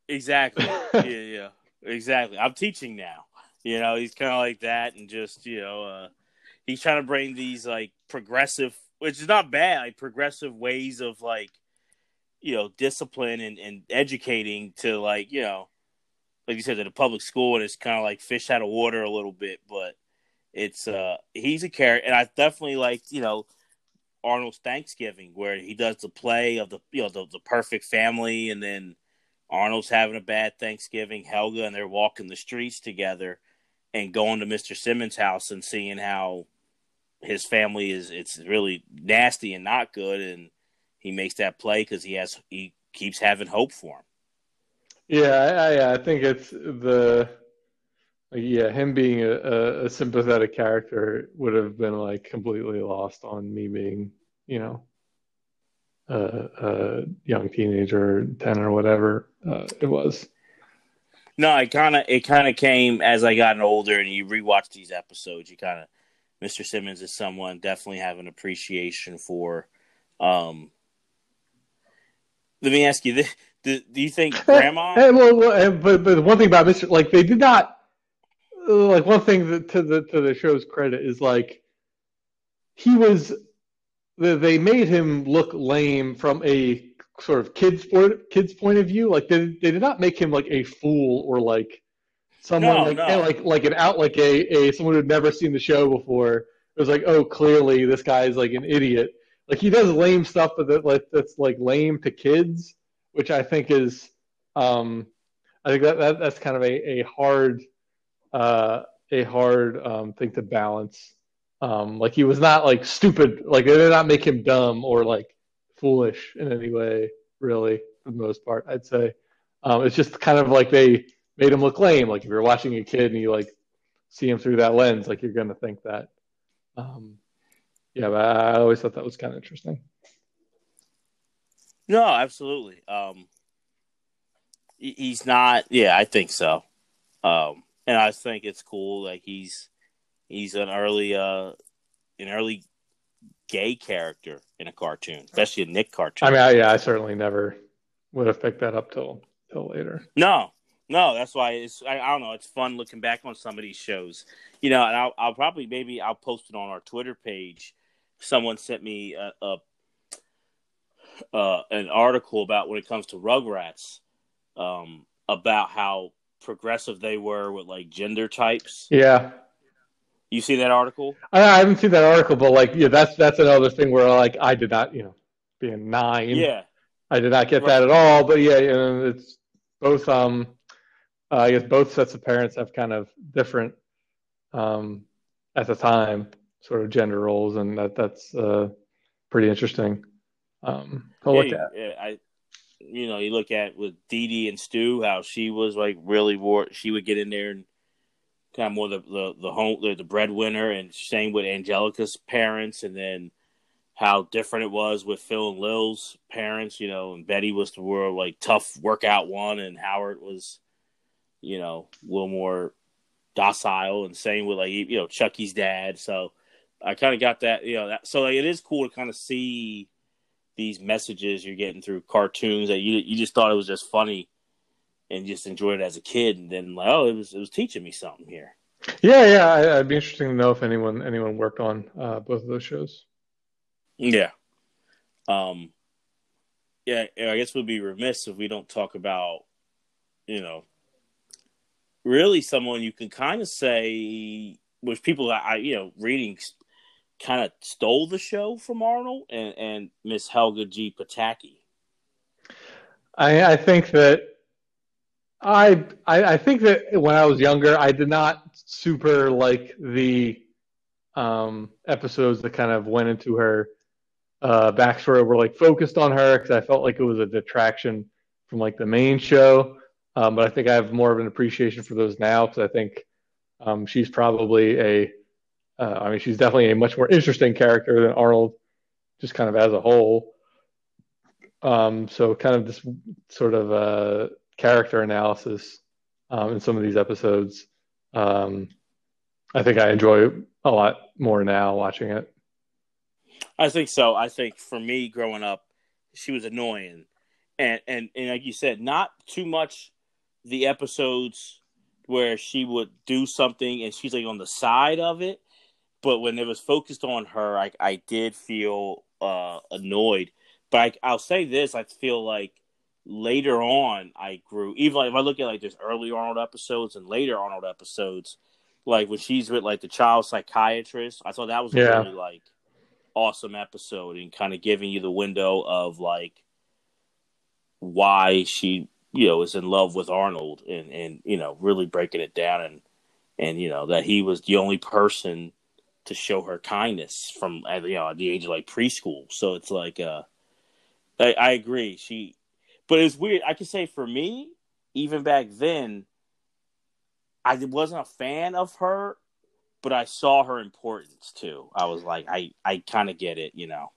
exactly, yeah, yeah, exactly. I'm teaching now, you know, he's kind of like that, and just you know, uh, he's trying to bring these like progressive, which is not bad, like progressive ways of like, you know, discipline and, and educating to like, you know, like you said, to a public school, and it's kind of like fish out of water a little bit, but it's uh he's a character, and I definitely like you know Arnold's Thanksgiving where he does the play of the you know the, the perfect family, and then Arnold's having a bad Thanksgiving, Helga, and they're walking the streets together, and going to Mister Simmons' house and seeing how his family is it's really nasty and not good, and he makes that play because he has he keeps having hope for him. Yeah, I, I think it's the yeah, him being a, a, sympathetic character would have been like completely lost on me being, you know, a, a young teenager, ten or whatever uh, it was. No, it kind of it kind of came as I got older, and you rewatch these episodes. You kind of, Mr. Simmons is someone definitely have an appreciation for. Um, let me ask you: Do, do you think Grandma? Hey, well, well, but but one thing about Mr. Like they did not like one thing that to the to the show's credit is like he was they made him look lame from a sort of kids point kids point of view like they, they did not make him like a fool or like someone no, like, no. like like an out like a, a someone who'd never seen the show before it was like oh clearly this guy is like an idiot like he does lame stuff but that like that's like lame to kids which i think is um i think that, that that's kind of a, a hard uh, a hard um, thing to balance. Um, like he was not like stupid, like they did not make him dumb or like foolish in any way, really, for the most part, I'd say. Um, it's just kind of like they made him look lame. Like if you're watching a kid and you like see him through that lens, like you're gonna think that. Um, yeah, but I always thought that was kind of interesting. No, absolutely. Um, he's not. Yeah, I think so. Um, and I think it's cool. Like he's he's an early uh an early gay character in a cartoon, especially a Nick cartoon. I mean, I, yeah, I certainly never would have picked that up till till later. No, no, that's why it's. I, I, don't know. It's fun looking back on some of these shows, you know. And I'll, I'll probably maybe I'll post it on our Twitter page. Someone sent me a, a uh, an article about when it comes to Rugrats, um, about how progressive they were with like gender types. Yeah. You see that article? I, I haven't seen that article, but like, yeah, that's that's another thing where like I did not, you know, being nine, yeah, I did not get right. that at all. But yeah, you know, it's both. Um, uh, I guess both sets of parents have kind of different, um, at the time, sort of gender roles, and that that's uh, pretty interesting. Um, yeah, look at. Yeah, I, you know, you look at with Didi and Stu, how she was like really war. She would get in there and kind of more the the, the home the, the breadwinner, and same with Angelica's parents, and then how different it was with Phil and Lil's parents. You know, and Betty was the world like tough workout one, and Howard was, you know, a little more docile, and same with like you know Chucky's dad. So I kind of got that, you know, that. So like, it is cool to kind of see these messages you're getting through cartoons that you you just thought it was just funny and just enjoyed it as a kid, and then like, oh, it was it was teaching me something here. Yeah, yeah, I, would be interesting to know if anyone anyone worked on uh, both of those shows. Yeah, um, yeah, I guess we'd be remiss if we don't talk about, you know, really someone you can kind of say, which people I you know reading kind of stole the show from Arnold and, and Miss Helga G. Pataki. I, I think that I, I, I think that when I was younger, I did not super like the um, episodes that kind of went into her uh, backstory were like focused on her because I felt like it was a detraction from like the main show. Um, but I think I have more of an appreciation for those now because I think um, she's probably a uh, I mean, she's definitely a much more interesting character than Arnold, just kind of as a whole. Um, so, kind of this sort of uh, character analysis um, in some of these episodes. Um, I think I enjoy a lot more now watching it. I think so. I think for me, growing up, she was annoying, and and and like you said, not too much the episodes where she would do something and she's like on the side of it but when it was focused on her, I I did feel uh, annoyed. But I, will say this: I feel like later on I grew. Even like if I look at like this early Arnold episodes and later Arnold episodes, like when she's with like the child psychiatrist, I thought that was yeah. really like awesome episode and kind of giving you the window of like why she you know is in love with Arnold and and you know really breaking it down and and you know that he was the only person to show her kindness from at you know at the age of like preschool. So it's like uh, I, I agree. She, but it's weird. I can say for me, even back then, I wasn't a fan of her, but I saw her importance too. I was like, I I kind of get it, you know.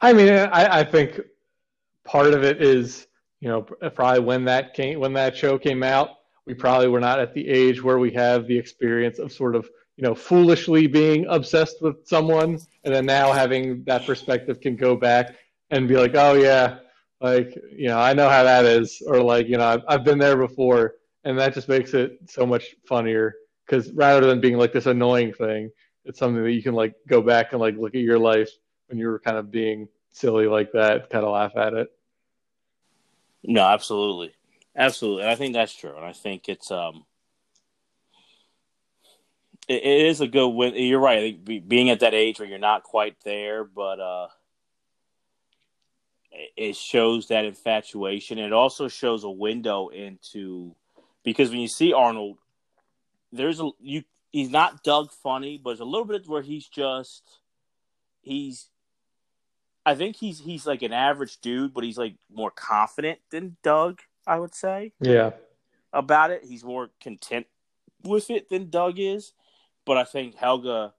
I mean, I, I think part of it is you know probably when that came when that show came out, we probably were not at the age where we have the experience of sort of you know, foolishly being obsessed with someone, and then now having that perspective can go back and be like, oh yeah, like you know, I know how that is, or like you know, I've, I've been there before, and that just makes it so much funnier because rather than being like this annoying thing, it's something that you can like go back and like look at your life when you were kind of being silly like that, kind of laugh at it. No, absolutely, absolutely. and I think that's true, and I think it's um it, it is a good win. You're right. Being at that age where you're not quite there, but uh, it shows that infatuation. It also shows a window into because when you see Arnold, there's a you. He's not Doug Funnie, but there's a little bit where he's just he's. I think he's he's like an average dude, but he's like more confident than Doug. I would say. Yeah. About it, he's more content with it than Doug is, but I think Helga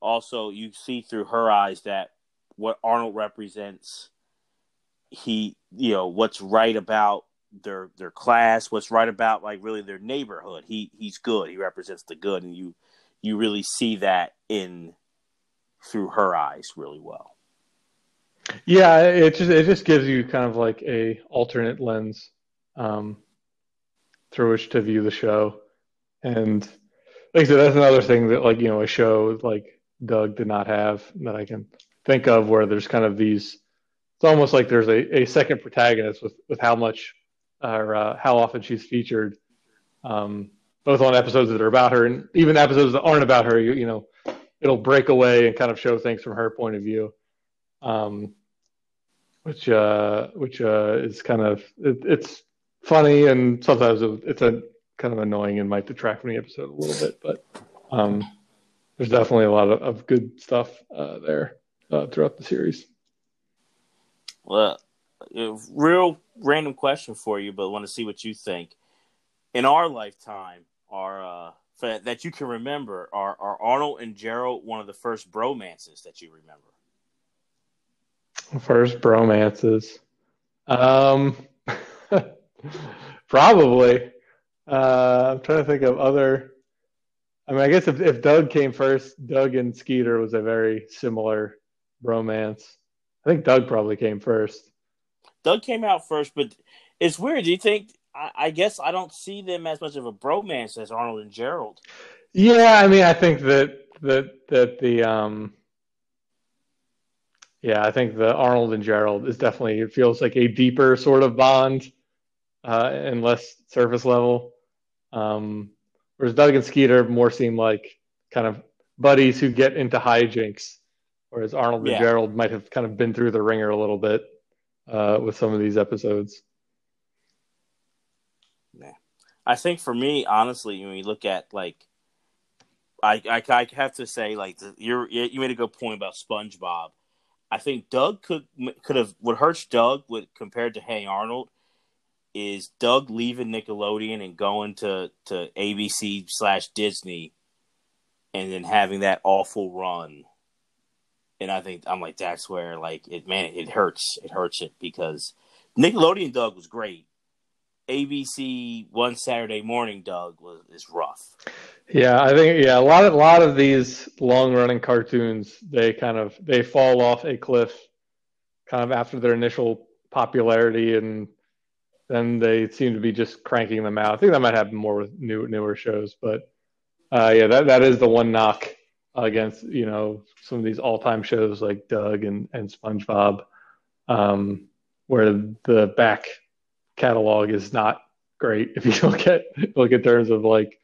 also you see through her eyes that what Arnold represents, he you know what's right about their their class, what's right about like really their neighborhood. He he's good. He represents the good, and you you really see that in through her eyes really well. Yeah, it just it just gives you kind of like a alternate lens um, through which to view the show, and like I said, that's another thing that like you know a show like Doug did not have that I can think of where there's kind of these. It's almost like there's a, a second protagonist with with how much or uh, how often she's featured, um, both on episodes that are about her and even episodes that aren't about her. You, you know, it'll break away and kind of show things from her point of view, um, which uh, which uh, is kind of it, it's funny and sometimes it's a kind of annoying and might detract from the episode a little bit, but um, there's definitely a lot of, of good stuff uh, there uh, throughout the series. Well, real random question for you, but I want to see what you think. In our lifetime, are uh, that you can remember, are, are Arnold and Gerald one of the first bromances that you remember? First bromances, um, probably. Uh, I'm trying to think of other. I mean, I guess if, if Doug came first, Doug and Skeeter was a very similar bromance. I think Doug probably came first. Doug came out first, but it's weird. Do you think? I, I guess I don't see them as much of a bromance as Arnold and Gerald. Yeah, I mean, I think that that that the um, yeah, I think the Arnold and Gerald is definitely it feels like a deeper sort of bond, uh, and less surface level. Um, whereas Doug and Skeeter more seem like kind of buddies who get into hijinks, whereas Arnold yeah. and Gerald might have kind of been through the ringer a little bit uh, with some of these episodes. Yeah, I think for me, honestly, when you look at like, I I, I have to say like you're you made a good point about SpongeBob. I think Doug could could have what hurts Doug with compared to Hey Arnold is Doug leaving Nickelodeon and going to to ABC slash Disney, and then having that awful run and I think I'm like that's where like it man it hurts it hurts it because Nickelodeon Doug was great. ABC one Saturday morning Doug was is rough. Yeah, I think yeah a lot of a lot of these long running cartoons they kind of they fall off a cliff kind of after their initial popularity and then they seem to be just cranking them out. I think that might happen more with new newer shows, but uh, yeah, that that is the one knock against you know some of these all-time shows like Doug and and SpongeBob, um, where the back catalog is not great if you look at look at terms of like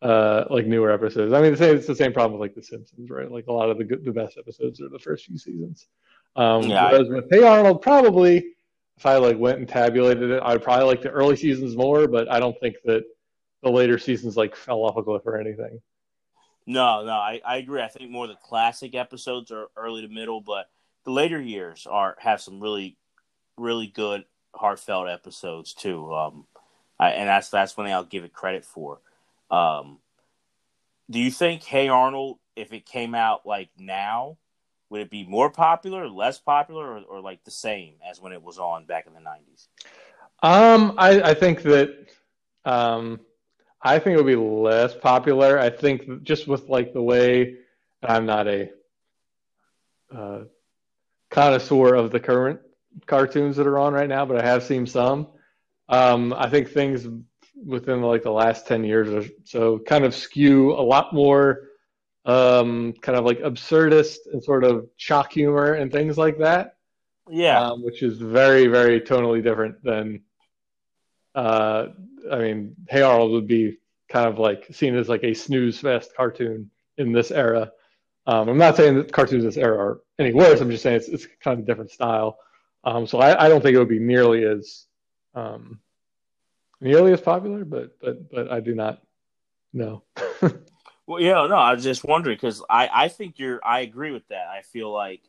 uh like newer episodes. I mean, it's, it's the same problem with like The Simpsons, right? Like a lot of the good, the best episodes are the first few seasons. Um, yeah, whereas with Hey Arnold, probably if I like went and tabulated it, I'd probably like the early seasons more, but I don't think that the later seasons like fell off a cliff or anything. No, no, I, I agree. I think more the classic episodes are early to middle, but the later years are have some really, really good heartfelt episodes too. Um, I, and that's that's one thing I'll give it credit for. Um, do you think Hey Arnold, if it came out like now, would it be more popular, less popular, or, or like the same as when it was on back in the nineties? Um, I, I think that um, I think it would be less popular. I think just with like the way I'm not a uh, connoisseur of the current cartoons that are on right now, but I have seen some. Um, I think things within like the last 10 years or so kind of skew a lot more um, kind of like absurdist and sort of shock humor and things like that. Yeah. Um, which is very, very tonally different than uh, I mean, Hey Arnold would be kind of like seen as like a snooze fest cartoon in this era. Um, I'm not saying that cartoons this era are any worse. I'm just saying it's, it's kind of a different style. Um, so I, I, don't think it would be nearly as um, nearly as popular, but but but I do not know. well, yeah, no, I was just wondering because I I think you're I agree with that. I feel like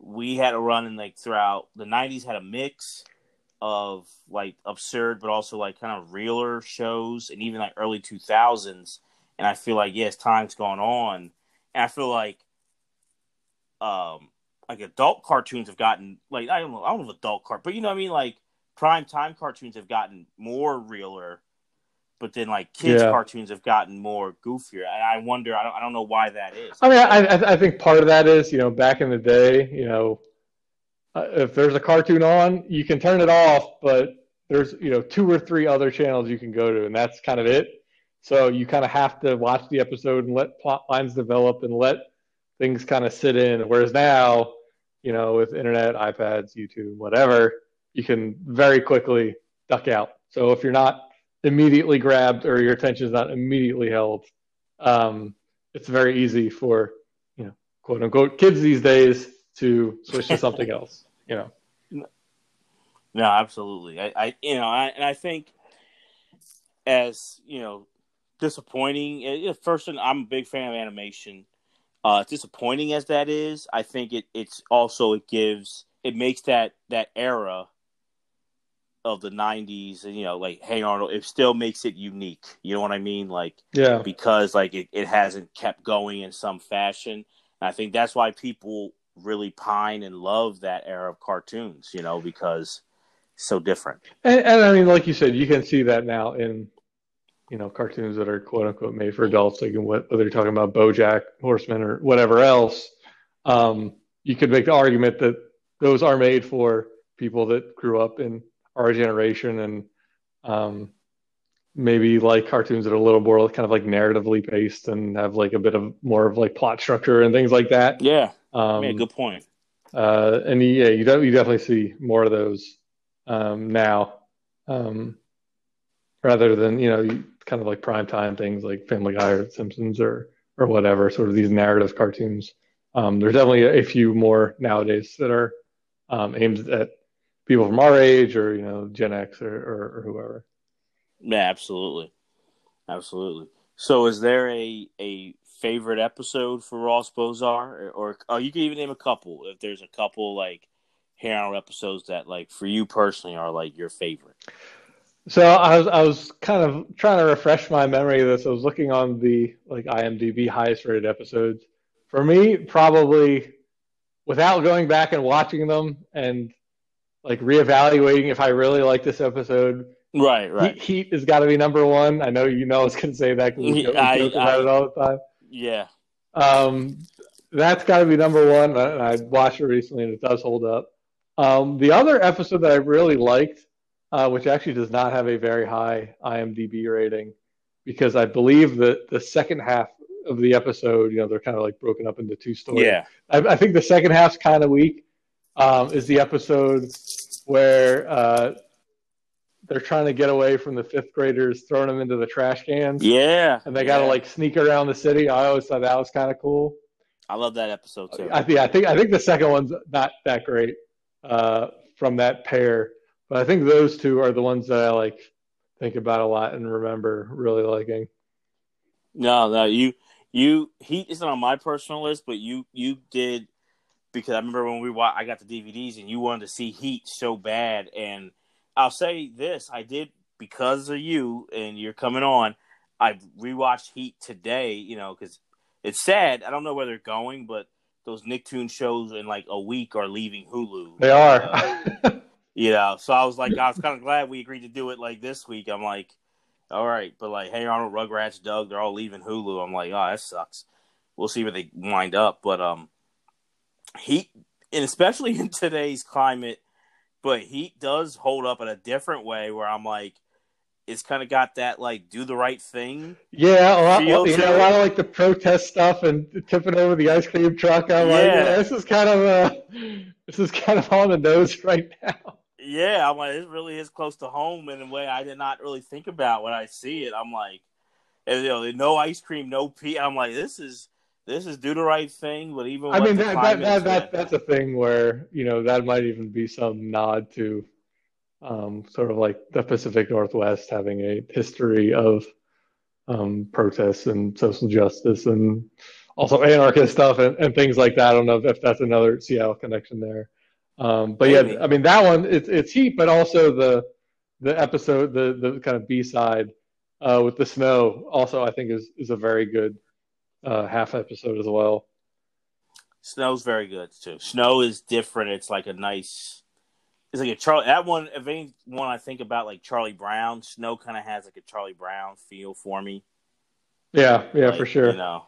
we had a run in like throughout the '90s had a mix of like absurd, but also like kind of realer shows, and even like early two thousands. And I feel like yes, time's gone on, and I feel like um like adult cartoons have gotten like I don't know I don't know if adult cart, but you know what I mean like prime time cartoons have gotten more realer, but then like kids Yeah. cartoons have gotten more goofier. And I wonder I don't I don't know why that is. I mean, I, I I think part of that is, you know, back in the day, you know, uh, if there's a cartoon on, you can turn it off, but there's, you know, two or three other channels you can go to, and that's kind of it. So you kind of have to watch the episode and let plot lines develop and let things kind of sit in. Whereas now, you know, with internet, iPads, YouTube, whatever, you can very quickly duck out. So if you're not immediately grabbed or your attention is not immediately held, um, it's very easy for you know quote unquote kids these days to switch to something else. You know, No, absolutely. I, I you know, I, and I think as you know, disappointing. eh, First, I'm a big fan of animation. Uh, disappointing as that is, I think it it's also it gives it makes that that era of the '90s, and you know, like Hey Arnold, it still makes it unique. You know what I mean? Like yeah, because like it, it hasn't kept going in some fashion. And I think that's why people really pine and love that era of cartoons, you know, because so different. and, and I mean, like you said, you can see that now in you know cartoons that are quote unquote made for adults, like what, whether you're talking about BoJack Horseman or whatever else. Um, you could make the argument that those are made for people that grew up in our generation and um, maybe like cartoons that are a little more kind of like narratively based and have like a bit of more of like plot structure and things like that. Yeah, Um, good point. uh, and yeah, you, de- you definitely see more of those um, now, um, rather than you know kind of like prime time things like Family Guy or Simpsons or or whatever, sort of these narrative cartoons. Um, there's definitely a, few more nowadays that are um, aimed at people from our age or you know Gen X or, or, or whoever. Yeah, absolutely, absolutely. So, is there a a favorite episode for Ross Bozcar, or, or oh, you can even name a couple if there's a couple like Hey Arnold episodes that like for you personally are like your favorite. So I was I was kind of trying to refresh my memory of this. I was looking on the like IMDb highest rated episodes. For me, probably without going back and watching them and like reevaluating if I really like this episode, Right, right. Heat, Heat has got to be number one. I know you know I was going to say that because we joke, we I- joke about I- it all the time. Yeah, Um, that's got to be number one. and I watched it recently, and it does hold up. Um, the other episode that I really liked, uh, which actually does not have a very high IMDb rating, because I believe that the second half of the episode, you know, they're kind of like broken up into two stories. yeah, I, I think the second half's kind of weak. Um, is the episode where uh, they're trying to get away from the fifth graders throwing them into the trash cans, yeah. and they got to yeah. like sneak around the city. I always thought that was kind of cool. I love that episode too. I, yeah, I think I think the second one's not that great uh, from that pair, but I think those two are the ones that I like think about a lot and remember really liking. No, no, you you Heat isn't on my personal list, but you you did because I remember when we wa I got the DVDs and you wanted to see Heat so bad, and I'll say this: I did because of you and you're coming on. I rewatched Heat today, you know, because it's sad. I don't know where they're going, but those Nicktoon shows in like a week are leaving Hulu. They are. Uh, you know, so I was like, I was kind of glad we agreed to do it like this week. I'm like, all right, but like, hey Arnold, Rugrats, Doug, they're all leaving Hulu. I'm like, oh, that sucks. We'll see where they wind up, but um, Heat, and especially in today's climate, but Heat does hold up in a different way. Where I'm like, it's kind of got that like do the right thing. yeah, a lot, you know, a lot of like the protest stuff and tipping over the ice cream truck. I'm like, Yeah. yeah, this is kind of uh, this is kind of on the nose right now. Yeah, I'm like, it really is close to home in a way I did not really think about when I see it. I'm like, and, you know, no ice cream, no pee. I'm like, this is this is do the right thing, but even I mean, that, that, that, that that's a thing where you know that might even be some nod to um, sort of like the Pacific Northwest having a history of um, protests and social justice and also anarchist stuff and, and things like that. I don't know if that's another Seattle connection there. Um, but Maybe. yeah, I mean that one it's it's heat, but also the the episode the the kind of B side uh, with the snow also I think is is a very good uh, half episode as well. Snow's very good too. Snow is different. It's like a nice. It's like a Charlie. That one, if any one I think about, like Charlie Brown. Snow kind of has like a Charlie Brown feel for me. Yeah, yeah, like, for sure. You know,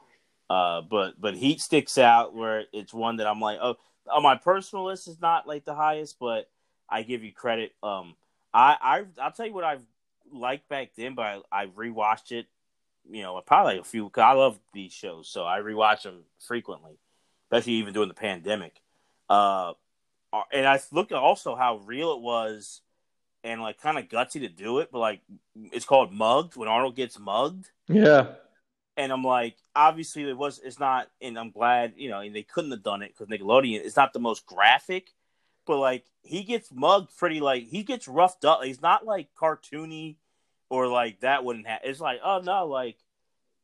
uh, but but Heat sticks out where it's one that I'm like, oh, on my personal list is not like the highest, but I give you credit. Um, I I I'll tell you what I've liked back then, but I, I rewatched it. You know, probably a few. Cause I love these shows, so I rewatch them frequently, especially even during the pandemic. Uh, and I look at also how real it was, and like kind of gutsy to do it, but like it's called mugged when Arnold gets mugged. Yeah and I'm like, obviously it was. It's not, and I'm glad you know, and they couldn't have done it because Nickelodeon. It's not the most graphic, but like he gets mugged pretty like he gets roughed up. He's not like cartoony or like that wouldn't happen. It's like, oh no, like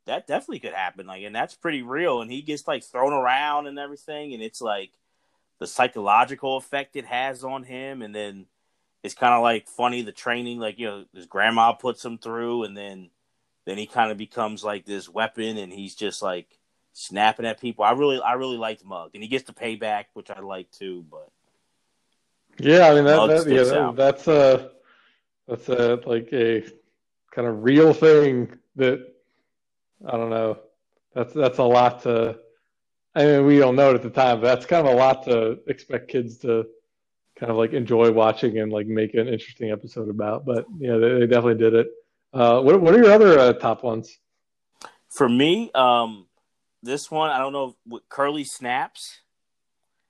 that definitely could happen. Like, and that's pretty real. And he gets like thrown around and everything, and it's like the psychological effect it has on him, and then it's kind of like funny the training, like you know, his grandma puts him through, and then then he kind of becomes like this weapon, and he's just like snapping at people. I really, I really liked Mug, and he gets the payback, which I like too. But yeah, I mean that, that yeah, that, that's a that's a like a kind of real thing that I don't know. That's that's a lot to. I mean, we don't know it at the time, but that's kind of a lot to expect kids to kind of like enjoy watching and like make an interesting episode about. But yeah, they, they definitely did it. Uh, what What are your other uh, top ones? For me, um, this one I don't know Curly snaps.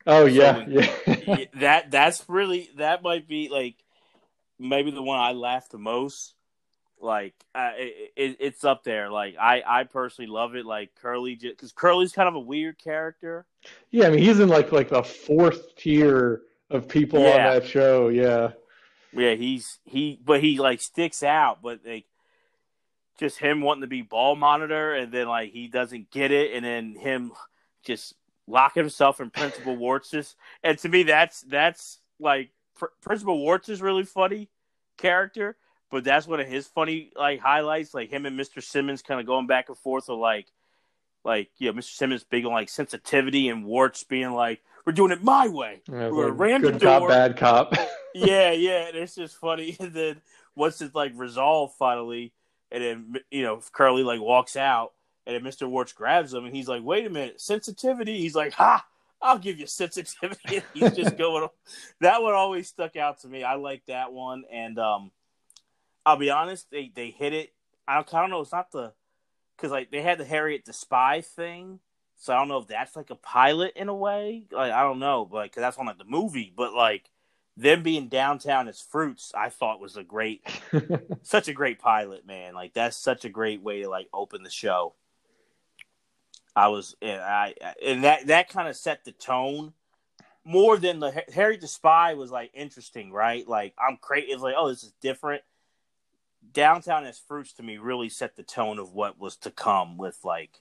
Oh yeah, so yeah. that that's really that might be like maybe the one I laughed the most. Like uh, it, it, it's up there. Like I I personally love it. Like Curly because Curly's kind of a weird character. Yeah, I mean he's in like like the fourth tier of people yeah. on that show. Yeah. Yeah, he's he, but he like sticks out. But like just him wanting to be ball monitor and then like he doesn't get it and then him just lock himself in Principal Wartz' and to me that's that's like Pr- Principal Wartz is really funny character, but that's one of his funny like highlights, like him and Mr. Simmons kind of going back and forth of like like you know, Mr. Simmons big on like sensitivity and Wartz being like, We're doing it my way. Yeah, We're like, ram good cop, bad cop. yeah, yeah, and it's just funny. And then once it's like resolved finally, and then you know Curly like walks out, and then Mr. Wartz grabs him, and he's like, "Wait a minute, sensitivity." He's like, "Ha." I'll give you sensitivity. he's just going. that one always stuck out to me. I like that one, and um, I'll be honest, they they hit it. I don't, I don't know. It's not the because like they had the Harriet the Spy thing, so I don't know if that's like a pilot in a way. Like I don't know, but because that's on like the movie, but like them being downtown as fruits, I thought was a great, such a great pilot, man. Like that's such a great way to like open the show. I was, and I, and that that kind of set the tone more than the Harry the Spy was like interesting, right? Like I'm crazy. It's like, oh, this is different. Downtown as fruits to me really set the tone of what was to come with like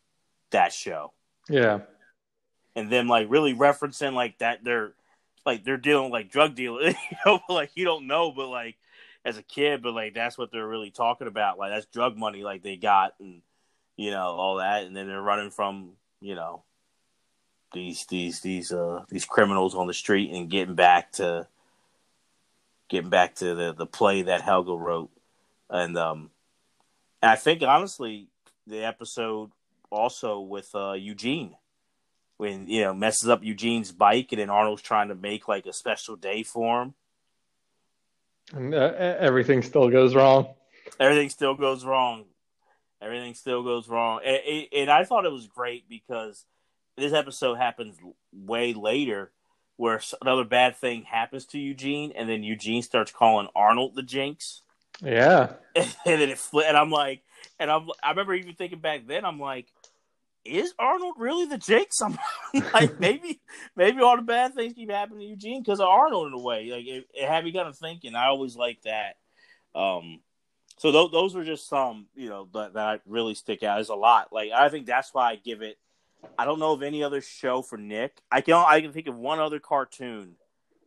that show. Yeah. And then like really referencing like that they're like they're dealing like drug dealers, you know, like you don't know, but like as a kid, but like that's what they're really talking about. Like that's drug money, like they got, and you know all that, and then they're running from you know these these these uh these criminals on the street and getting back to getting back to the the play that Helga wrote, and um, I think honestly the episode also with uh Eugene when you know messes up Eugene's bike, and then Arnold's trying to make like a special day for him. And uh, everything still goes wrong. Everything still goes wrong. Everything still goes wrong, and, and I thought it was great because this episode happens way later, where another bad thing happens to Eugene, and then Eugene starts calling Arnold the Jinx. Yeah, and, then it flipped, and I'm like, and I'm, I remember even thinking back then, I'm like, is Arnold really the Jake? I'm like maybe maybe all the bad things keep happening to Eugene because of Arnold in a way. Like it, it had me kind of thinking. I always like that. Um, so th- those were just some you know that, that really stick out. There's a lot. Like I think that's why I give it. I don't know of any other show for Nick. I can I can think of one other cartoon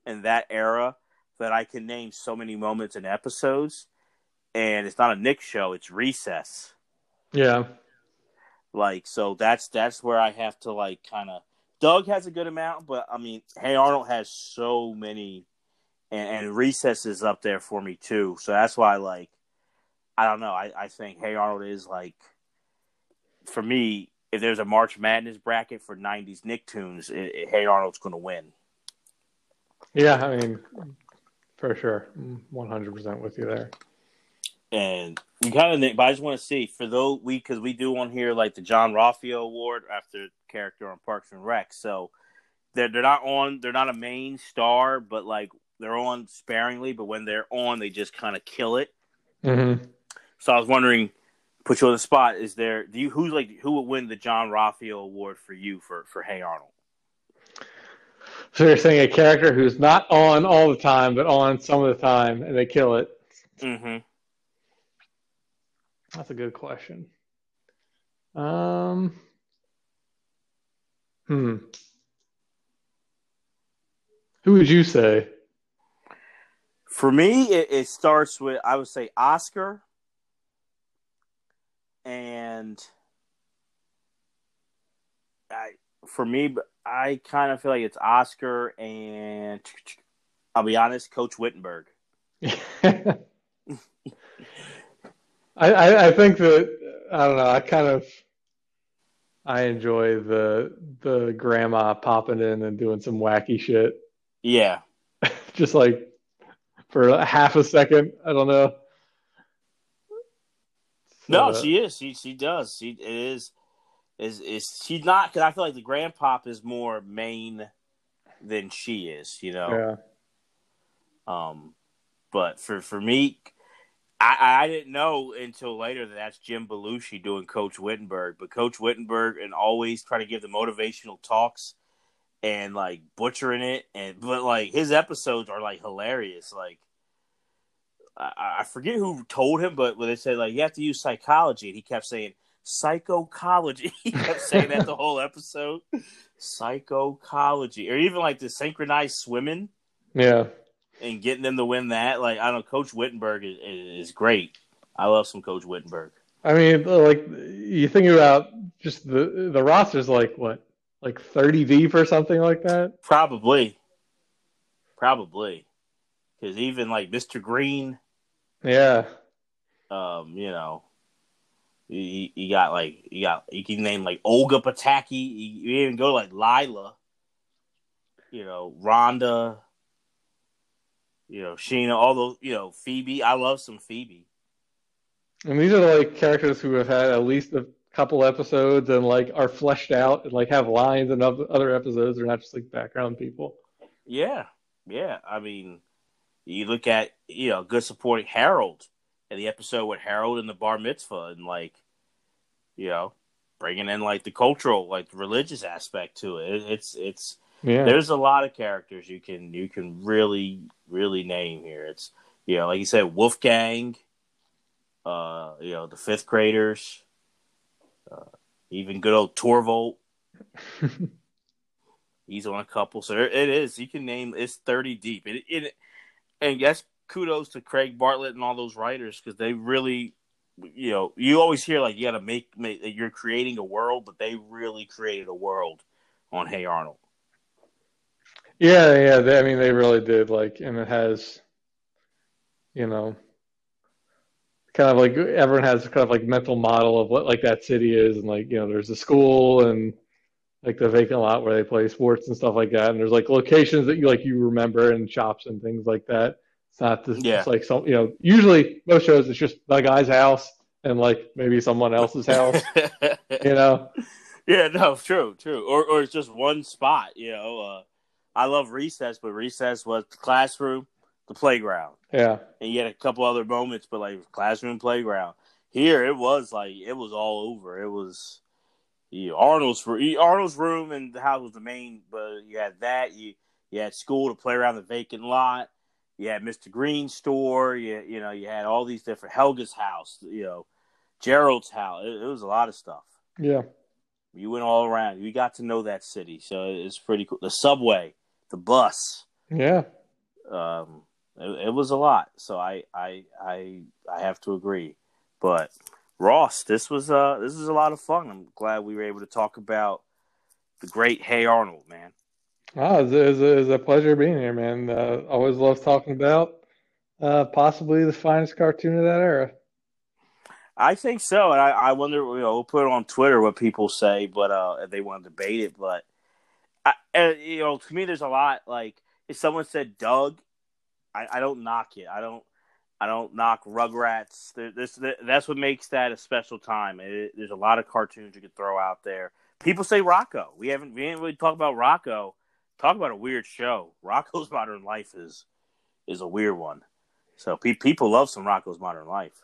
in that era that I can name so many moments and episodes. And it's not a Nick show; it's Recess. Yeah. Like so, that's that's where I have to like kind of. Doug has a good amount, but I mean, Hey Arnold has so many, and, and Recess is up there for me too. So that's why, like, I don't know. I, I think Hey Arnold is like, for me, if there's a March Madness bracket for '90s Nicktoons, it, it, Hey Arnold's going to win. Yeah, I mean, for sure, one hundred percent with you there. And you kind of, but I just want to see for those we because we do on here like the Jean-Ralphio Award after character on Parks and Rec, so they're they're not on, they're not a main star, but like they're on sparingly, but when they're on, they just kind of kill it. Mm-hmm. So I was wondering, put you on the spot. Is there do you who's like who would win the Jean-Ralphio Award for you for for Hey Arnold? So you're saying a character who's not on all the time, but on some of the time, and they kill it. Mm-hmm. That's a good question. Um. Hmm. Who would you say? For me, it, it starts with I would say Oscar, and I for me, I kind of feel like it's Oscar and I'll be honest, Coach Wittenberg. I, I, I think that I don't know. I kind of I enjoy the the grandma popping in and doing some wacky shit. Yeah, just like for a half a second. I don't know. No, uh, she is. She she does. She it is. Is is she's not? Because I feel like the grandpop is more main than she is. You know. Yeah. Um, but for for me, I, I didn't know until later that that's Jim Belushi doing Coach Wittenberg. But Coach Wittenberg and always try to give the motivational talks and like butchering it. And but like his episodes are like hilarious. Like I, I forget who told him, but when they said like you have to use psychology, and he kept saying psychology. he kept saying that the whole episode. Psychology, or even like the synchronized swimming. Yeah and getting them to win that. Like I don't know, Coach Wittenberg is, is great. I love some Coach Wittenberg. I mean, like you think about just the the roster's like what, like thirty deep or something like that. Probably, probably, because even like Mr. Green, yeah, um, you know, you, you got like you got you can name like Olga Pataki. You, you even go like Lila, you know, Rhonda you know, Sheena, all those, you know, Phoebe. I love some Phoebe. And these are like characters who have had at least a couple episodes and like are fleshed out and like have lines in other episodes. They're not just like background people. Yeah, yeah. I mean, you look at you know, good supporting Harold in the episode with Harold and the bar mitzvah, and like, you know, bringing in like the cultural, like the religious aspect to it. It's it's yeah. There's a lot of characters you can you can really really name here. It's you know, like you said, Wolfgang, uh, you know, the fifth graders, uh, even good old Torvald. He's on a couple, so it is. You can name it's thirty deep. It, it and yes, kudos to Craig Bartlett and all those writers because they really, you know, you always hear like you got to make, make you're creating a world, but they really created a world on Hey Arnold. Yeah, yeah. They, I mean, they really did. Like, and it has, you know, kind of like everyone has kind of like mental model of what like that city is, and like you know, there's a school and like the vacant lot where they play sports and stuff like that, and there's like locations that you like you remember and shops and things like that. It's not just, yeah. like some, you know, usually most shows it's just the guy's house and like maybe someone else's house, you know. Yeah, no, true, true. Or or it's just one spot, you know. Uh, I love recess, but recess was the classroom, the playground. Yeah. And you had a couple other moments, but like classroom, playground. Here it was like it was all over. It was you know, Arnold's Arnold's room and the house was the main, but you had that. You you had school to play around the vacant lot. You had Mr. Green's store. You you know you had all these different Helga's house. You know Gerald's house. It, it was a lot of stuff. Yeah. You went all around. You got to know that city, so it's pretty cool. The subway the bus. Yeah. Um, it, it, was a lot. So I, I, I, I have to agree. But Ross, this was uh, this is a lot of fun. I'm glad we were able to talk about the great Hey Arnold, man. Oh, it's, it's, it's a pleasure being here, man. Uh, always love talking about uh, possibly the finest cartoon of that era. I think so, and I, I wonder. You know, we'll put it on Twitter what people say, but uh, if they want to debate it. But I, you know, to me, there's a lot. Like if someone said Doug, I, I don't knock it. I don't. I don't knock Rugrats. There, this, that's what makes that a special time. It, there's a lot of cartoons you could throw out there. People say Rocko. We haven't we didn't really talk about Rocko. Talk about a weird show. Rocko's Modern Life is is a weird one. So pe- people love some Rocko's Modern Life.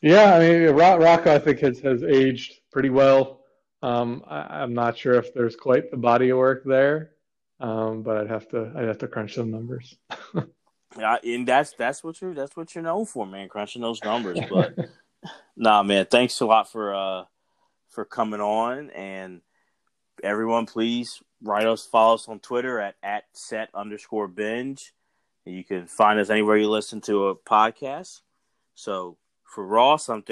Yeah, I mean, Rocko, I think has has aged pretty well. Um, I, am not sure if there's quite the body of work there, um, but I'd have to I'd have to crunch some numbers. yeah, and that's that's what you're that's what you're known for, man, crunching those numbers. But nah, man, thanks a lot for uh for coming on, and everyone, please write us, follow us on Twitter at at set underscore binge. You can find us anywhere you listen to a podcast. So for Ross, I'm